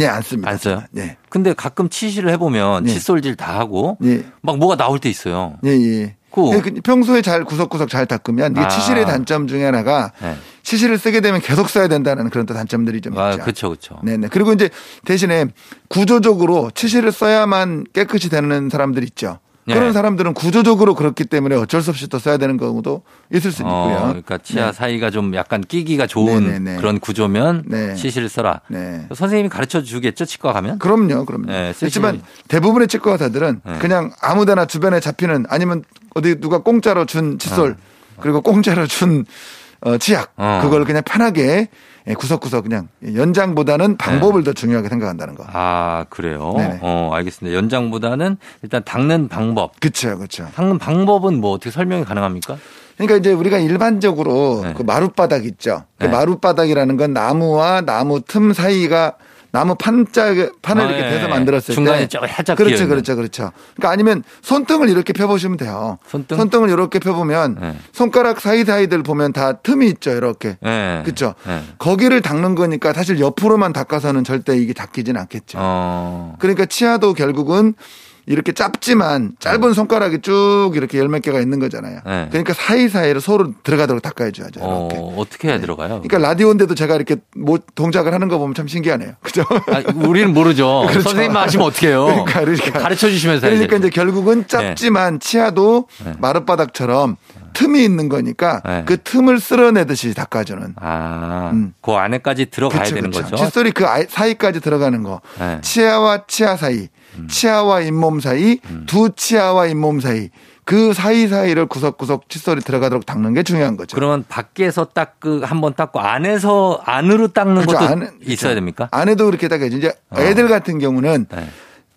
예, 안 씁니다. 안 써요? 예. 근데 가끔 치실을 해보면 예. 칫솔질 다 하고 예. 막 뭐가 나올 때 있어요. 예, 예. 그- 예, 그 평소에 잘 구석구석 잘 닦으면 이게 아. 치실의 단점 중에 하나가 네. 치실을 쓰게 되면 계속 써야 된다는 그런 또 단점들이 좀 아, 있죠. 그쵸, 그쵸. 네네. 그리고 이제 대신에 구조적으로 치실을 써야만 깨끗이 되는 사람들이 있죠. 네. 그런 사람들은 구조적으로 그렇기 때문에 어쩔 수 없이 또 써야 되는 경우도 있을 수 어, 있고요. 그러니까 치아 네. 사이가 좀 약간 끼기가 좋은 네네네. 그런 구조면 네. 치실을 써라. 네. 선생님이 가르쳐 주겠죠, 치과 가면? 그럼요, 그럼요. 네, 그렇지만 대부분의 치과 의사들은 네. 그냥 아무데나 주변에 잡히는 아니면 어디 누가 공짜로 준 칫솔 그리고 공짜로 준 어, 치약 어. 그걸 그냥 편하게 예, 구석구석 그냥 연장보다는 방법을 더 중요하게 생각한다는 거. 아, 그래요? 네네. 어, 알겠습니다. 연장보다는 일단 닦는 방법. 그렇죠, 그렇죠. 닦는 방법은 뭐 어떻게 설명이 가능합니까? 그러니까 이제 우리가 일반적으로 네. 그 마룻바닥 있죠. 그 네. 마룻바닥이라는 건 나무와 나무 틈 사이가 나무 판자 판을 아, 이렇게 예, 대서 예. 만들었을 중간에 때좀 살짝 그렇죠. 그렇죠, 그렇죠. 그러니까 아니면 손등을 이렇게 펴보시면 돼요. 손등? 을 이렇게 펴보면 네. 손가락 사이 사이들 보면 다 틈이 있죠, 이렇게. 예. 그렇죠. 예. 거기를 닦는 거니까 사실 옆으로만 닦아서는 절대 이게 닦이진 않겠죠. 어. 그러니까 치아도 결국은 이렇게 짧지만 짧은 손가락이 쭉 이렇게 열 몇 개가 있는 거잖아요. 네. 그러니까 사이사이로 서로 들어가도록 닦아줘야죠. 어. 어떻게 해야 들어가요? 그러니까 라디오인데도 제가 이렇게 뭐 동작을 하는 거 보면 참 신기하네요. 그죠? 아, 우리는 모르죠. 그렇죠. 선생님만 하시면 어떡해요? 그러니까, 그러니까. 가르쳐 주시면서 그러니까. 이제 결국은 짧지만 치아도 네. 마룻바닥처럼 틈이 있는 거니까 네. 그 틈을 쓸어내듯이 닦아주는. 아, 음. 그 안에까지 들어가야 그쵸, 되는 그쵸. 거죠. 칫솔이 그 사이까지 들어가는 거. 네. 음. 치아와 치아 사이, 치아와 잇몸 사이, 두 치아와 잇몸 사이. 그 사이사이를 구석구석 칫솔이 들어가도록 닦는 게 중요한 거죠. 그러면 밖에서 닦그 한번 닦고 안에서 안으로 닦는 그죠? 것도 안에- 있어야. 됩니까? 안에도 그렇게 닦아야죠. 이제 어. 애들 같은 경우는 네.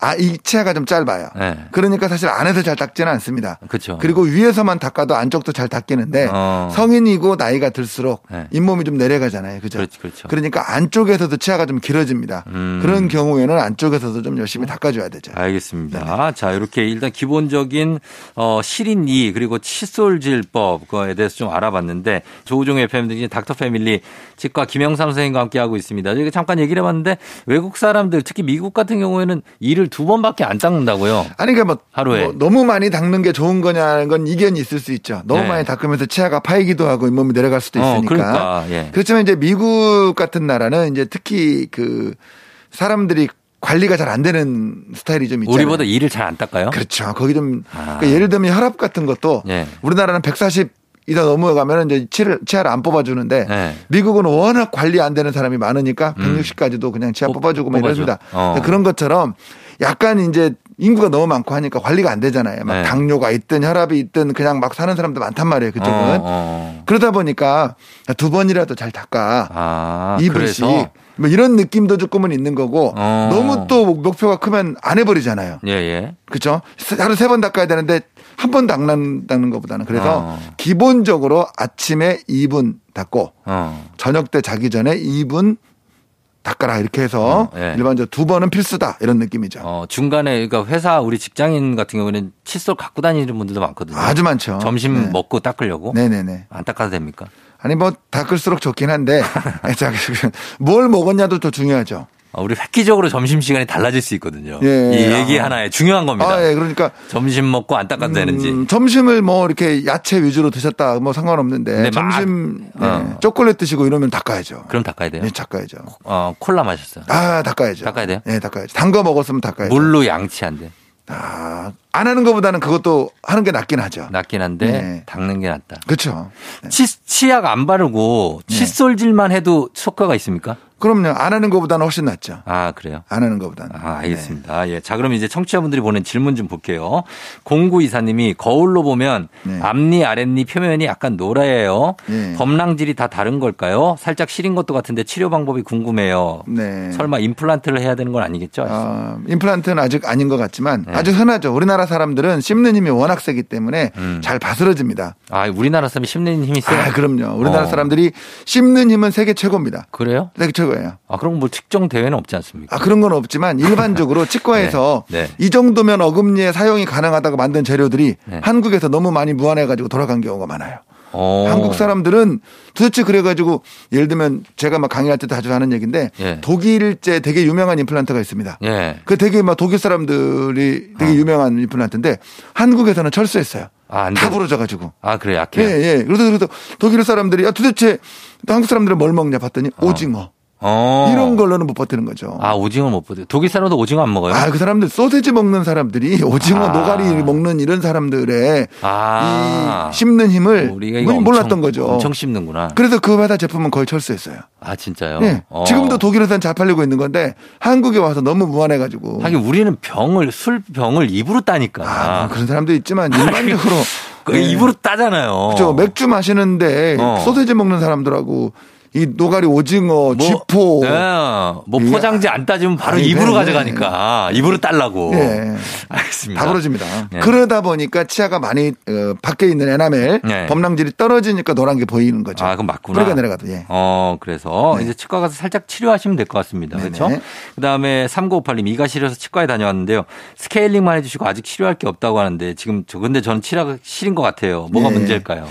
아, 이 치아가 좀 짧아요. 네. 그러니까 사실 안에서 잘 닦지는 않습니다. 그렇죠. 그리고 위에서만 닦아도 안쪽도 잘 닦이는데 어. 성인이고 나이가 들수록 네. 잇몸이 좀 내려가잖아요. 그죠? 그렇죠, 그렇죠. 그러니까 안쪽에서도 치아가 좀 길어집니다. 음. 그런 경우에는 안쪽에서도 좀 열심히 닦아줘야 되죠. 알겠습니다. 자, 이렇게 일단 기본적인 어, 실인이 그리고 칫솔질법 그거에 대해서 좀 알아봤는데 조우종 FM 등의 닥터 패밀리 치과 김영삼 선생님과 함께 하고 있습니다. 저희가 잠깐 얘기를 해봤는데 외국 사람들 특히 미국 같은 경우에는 이를 두 번밖에 안 닦는다고요. 아니 그러니까 뭐, 하루에. 뭐 너무 많이 닦는 게 좋은 거냐는 건 이견이 있을 수 있죠. 너무 네. 많이 닦으면서 치아가 파이기도 하고 잇몸이 내려갈 수도 어, 있으니까. 그러니까, 예. 그렇지만 이제 미국 같은 나라는 이제 특히 그 사람들이 관리가 잘 안 되는 스타일이 좀 있잖아요. 우리보다 이를 잘 안 닦아요? 그렇죠. 거기 좀 아. 그러니까 예를 들면 혈압 같은 것도 예. 우리나라는 140 이다 넘어가면 이제 치를, 치아를 안 뽑아주는데 네. 미국은 워낙 관리 안 되는 사람이 많으니까 160까지도 그냥 치아 음. 뽑- 뽑아주고 막 뽑아줘. 이럽니다. 어. 그런 것처럼 약간 이제 인구가 너무 많고 하니까 관리가 안 되잖아요. 막 네. 당뇨가 있든 혈압이 있든 그냥 막 사는 사람도 많단 말이에요. 그쪽은. 어, 어. 그러다 보니까 두 번이라도 잘 닦아. 아, 이불씩. 뭐 이런 느낌도 조금은 있는 거고 어. 너무 또 목표가 크면 안 해버리잖아요. 예, 예. 그렇죠? 하루 세 번 닦아야 되는데 한 번 닦는 닦는 것보다는 그래서 어. 기본적으로 아침에 2분 닦고 어. 저녁 때 자기 전에 2분 닦아라 이렇게 해서 어, 예. 일반적으로 두 번은 필수다 이런 느낌이죠. 어, 중간에 그러니까 회사 우리 직장인 같은 경우는 칫솔 갖고 다니는 분들도 많거든요. 아주 많죠. 점심 네. 먹고 닦으려고 네네네. 안 닦아도 됩니까? 아니 뭐 닦을수록 좋긴 한데 자, 뭘 먹었냐도 더 중요하죠. 어, 우리 획기적으로 점심 시간이 달라질 수 있거든요. 예, 이 아. 얘기 하나에 중요한 겁니다. 아, 예, 그러니까 점심 먹고 안 닦아도 되는지. 음, 점심을 뭐 이렇게 야채 위주로 드셨다 뭐 상관없는데 막- 점심 네, 어. 초콜릿 드시고 이러면 닦아야죠. 그럼 닦아야 돼요. 네, 닦아야죠. 어, 콜라 마셨어요. 아, 닦아야죠. 닦아야 돼요? 네, 닦아야죠. 단 거 먹었으면 닦아야죠. 물로 양치한대. 아, 안 하는 것보다는 그것도 하는 게 낫긴 하죠. 낫긴 한데 네. 닦는 게 낫다. 그렇죠. 치, 치약 안 바르고 네. 칫솔질만 해도 효과가 있습니까? 그럼요. 안 하는 것보다는 훨씬 낫죠. 아, 그래요? 안 하는 것보다는. 아, 알겠습니다. 예. 자, 그럼 이제 청취자분들이 보낸 질문 좀 볼게요. 공구 이사님이 거울로 보면 네. 앞니, 아랫니 표면이 약간 노래요. 네. 범랑질이 다 다른 걸까요? 살짝 시린 것도 같은데 치료 방법이 궁금해요. 네. 설마 임플란트를 해야 되는 건 아니겠죠? 어, 임플란트는 아직 아닌 것 같지만 네. 아주 흔하죠. 우리나라 사람들은 씹는 힘이 워낙 세기 때문에 음. 잘 바스러집니다. 아, 우리나라 사람이 씹는 힘이 세요? 아, 그럼요. 우리나라 어. 사람들이 씹는 힘은 세계 최고입니다. 그래요? 세계 최고 예요. 아, 그럼 뭐 특정 대회는 없지 않습니까? 아, 그런 건 없지만 일반적으로 치과에서 네, 네. 이 정도면 어금니에 사용이 가능하다고 만든 재료들이 네. 한국에서 너무 많이 무한해 가지고 돌아간 경우가 많아요. 어. 한국 사람들은 도대체 그래가지고 예를 들면 제가 막 강의할 때도 자주 하는 얘기인데 예. 독일제 되게 유명한 임플란트가 있습니다. 예. 그 되게 막 독일 사람들이 되게 어. 유명한 임플란트인데 한국에서는 철수했어요. 아, 안다 돼. 부러져가지고. 아, 그래, 예, 약해요? 예. 그래서, 그래서 독일 사람들이 야, 도대체 한국 사람들은 뭘 먹냐 봤더니 오징어. 어. 이런 걸로는 못 버티는 거죠. 아, 오징어 못 보대. 독일 사람도 오징어 안 먹어요? 아, 그 사람들 소세지 먹는 사람들이 오징어 아. 노가리 먹는 이런 사람들의 아. 이 씹는 힘을 우리가 이거 몰랐던 엄청- 거죠. 엄청 씹는구나. 그래서 그 회사 제품은 거의 철수했어요. 아, 진짜요? 네. 어. 지금도 독일에서는 잘 팔리고 있는 건데 한국에 와서 너무 무한해 가지고. 하긴 우리는 병을, 술 병을 입으로 따니까. 아, 뭐 그런 사람도 있지만 일반적으로 그 네. 입으로 따잖아요. 그죠 맥주 마시는데 어. 소세지 먹는 사람들하고 이 노가리 오징어 쥐포 네. 뭐 포장지 안 따지면 바로 아니, 입으로 네, 가져가니까 입으로 딸라고. 예. 알겠습니다. 다 부러집니다. 네. 그러다 보니까 치아가 많이 어, 밖에 있는 에나멜 네. 범랑질이 떨어지니까 노란 게 보이는 거죠. 아, 그럼 맞구나. 뿌리가 내려가도 예. 어, 그래서 네. 이제 치과 가서 살짝 치료하시면 될 것 같습니다. 네네. 그렇죠? 그다음에 3958님 이가 시려서 치과에 다녀왔는데요. 스케일링만 해 주시고 아직 치료할 게 없다고 하는데 지금 저 근데 저는 치료가 싫은 것 같아요. 뭐가 예. 문제일까요?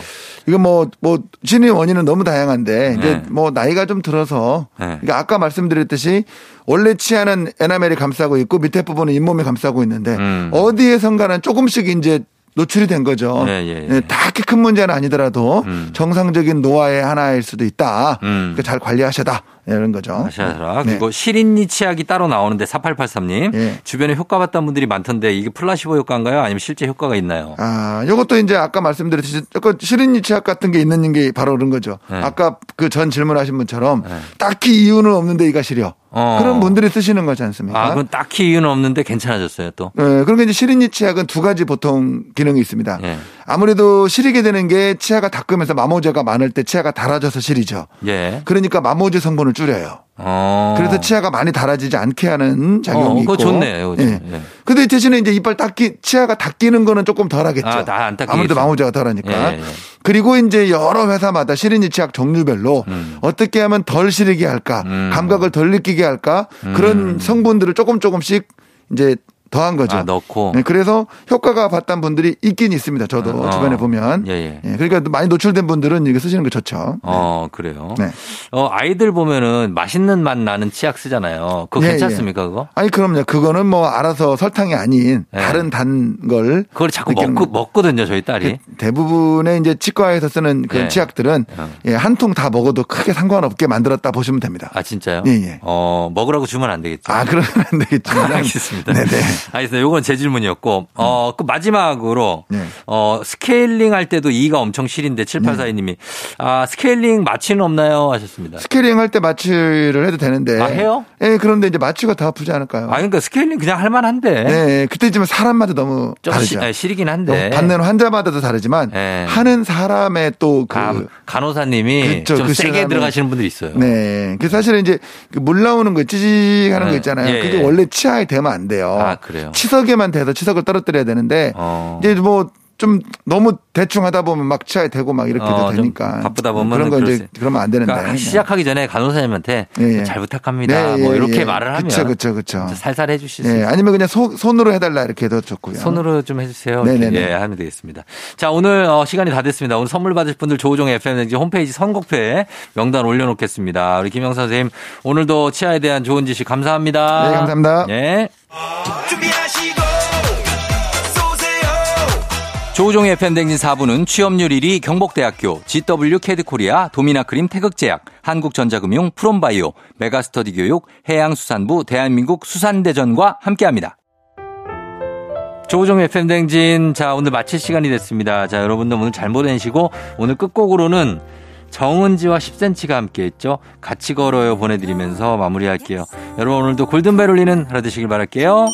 이거 뭐, 뭐, 진의 원인은 너무 다양한데, 이제 네. 뭐, 나이가 좀 들어서, 네. 그러니까 아까 말씀드렸듯이, 원래 치아는 에나멜이 감싸고 있고, 밑에 부분은 잇몸이 감싸고 있는데, 음. 어디에선가는 조금씩 이제 노출이 된 거죠. 예, 예, 예. 다 그렇게 큰 문제는 아니더라도, 음. 정상적인 노화의 하나일 수도 있다. 음. 그러니까 잘 관리하셔다. 이런 거죠. 아시아라. 네. 그리고 실인니 치약이 따로 나오는데 4883님 예. 주변에 효과 봤다는 분들이 많던데 이게 플라시보 효과인가요? 아니면 실제 효과가 있나요? 아, 요것도 이제 아까 말씀드렸듯이 약간 시린니 치약 같은 게 있는 게 바로 그런 거죠. 네. 아까 그 전 질문하신 분처럼 네. 딱히 이유는 없는데 이가 시려. 어. 그런 분들이 쓰시는 거지 않습니까? 아, 그건 딱히 이유는 없는데 괜찮아졌어요 또. 네, 그러니까 이제 시린니 치약은 두 가지 보통 기능이 있습니다. 예. 아무래도 시리게 되는 게 치아가 닦으면서 마모제가 많을 때 치아가 닳아져서 시리죠. 예. 그러니까 마모제 성분을 줄여요. 어. 그래서 치아가 많이 달아지지 않게 하는 작용이 어, 있고. 그거 좋네요. 그거 예. 예. 근데 대신에 이제 이빨 닦기 치아가 닦이는 거는 조금 덜하겠죠. 아, 닦이겠죠. 아무래도 마모자가 덜하니까. 예, 예. 그리고 이제 여러 회사마다 시린이 치약 종류별로 음. 어떻게 하면 덜 시리게 할까, 감각을 덜 느끼게 할까 그런 성분들을 조금 조금씩 이제 더한 거죠. 음. 아, 넣고. 네, 그래서 효과가 봤던 분들이 있긴 있습니다. 저도 어. 주변에 보면. 예, 예. 예, 그러니까 많이 노출된 분들은 이거 쓰시는 게 좋죠. 어, 그래요. 네. 어, 아이들 보면은 맛있는 맛 나는 치약 쓰잖아요. 그거 예, 괜찮습니까, 그거? 아니 그럼요. 그거는 뭐 알아서 설탕이 아닌 네. 다른 단 걸. 그걸 자꾸 먹고, 거. 먹거든요, 저희 딸이. 대부분의 이제 치과에서 쓰는 그런 예. 치약들은 어. 예, 한 통 다 먹어도 크게 상관없게 만들었다 보시면 됩니다. 아, 진짜요? 예, 예. 어, 먹으라고 주면 안 되겠죠. 아, 그러면 안 되겠지만. 알겠습니다. 네네. 알겠습니다. 요건 제 질문이었고, 어, 그 마지막으로, 네. 어, 스케일링 할 때도 이가 엄청 시린데 7842님이, 아, 스케일링 마취는 없나요? 하셨습니다. 스케일링 할 때 마취를 해도 되는데. 아, 해요? 예, 그런데 이제 마취가 더 아프지 않을까요? 아, 그러니까 스케일링 그냥 할 만한데. 네, 예, 그때지만 사람마다 너무 좀 다르죠. 시, 아, 시리긴 한데. 받는 환자마다도 다르지만 네. 하는 사람의 또 그. 간, 간호사님이 그쵸, 좀그 세게 들어가시는 분들이 있어요. 네. 그 사실은 이제 그물 나오는 거 찌직하는 네. 거 있잖아요. 예, 그게 예. 원래 치아에 대면 안 돼요. 아, 그래 요? 치석에만 대서 치석을 떨어뜨려야 되는데 어. 이제 뭐 좀 너무 대충 하다 보면 막 치아에 대고 막 이렇게 어, 되니까 바쁘다 보면 그런 거 이제 수- 그러면 안 되는데 그러니까 시작하기 전에 간호사님한테 예, 예. 잘 부탁합니다. 네, 뭐 예, 이렇게 예. 말을 하면 그쵸, 그쵸, 그쵸. 살살 해주실 수 예, 있어요. 아니면 그냥 소- 손으로 해달라 이렇게 해도 좋고요. 손으로 좀 해주세요. 네네네. 예, 하면 되겠습니다. 자, 오늘 어, 시간이 다 됐습니다. 오늘 선물 받으실 분들 조우종 FM등지 홈페이지 선곡표에 명단 올려놓겠습니다. 우리 김영 선생님 오늘도 치아에 대한 좋은 지식 감사합니다. 네, 감사합니다. 예. 준비하시고 조우종의 FM댕진 4부는 취업률 1위 경복대학교, GW 캐드코리아, 도미나크림 태극제약, 한국전자금융, 프롬바이오, 메가스터디 교육, 해양수산부, 대한민국 수산대전과 함께합니다. 조우종의 FM댕진, 자, 오늘 마칠 시간이 됐습니다. 자, 여러분들 오늘 잘 보내시고, 오늘 끝곡으로는 정은지와 10cm가 함께 했죠. 같이 걸어요 보내드리면서 마무리할게요. 여러분 오늘도 골든벨 울리는 하루 되시길 바랄게요.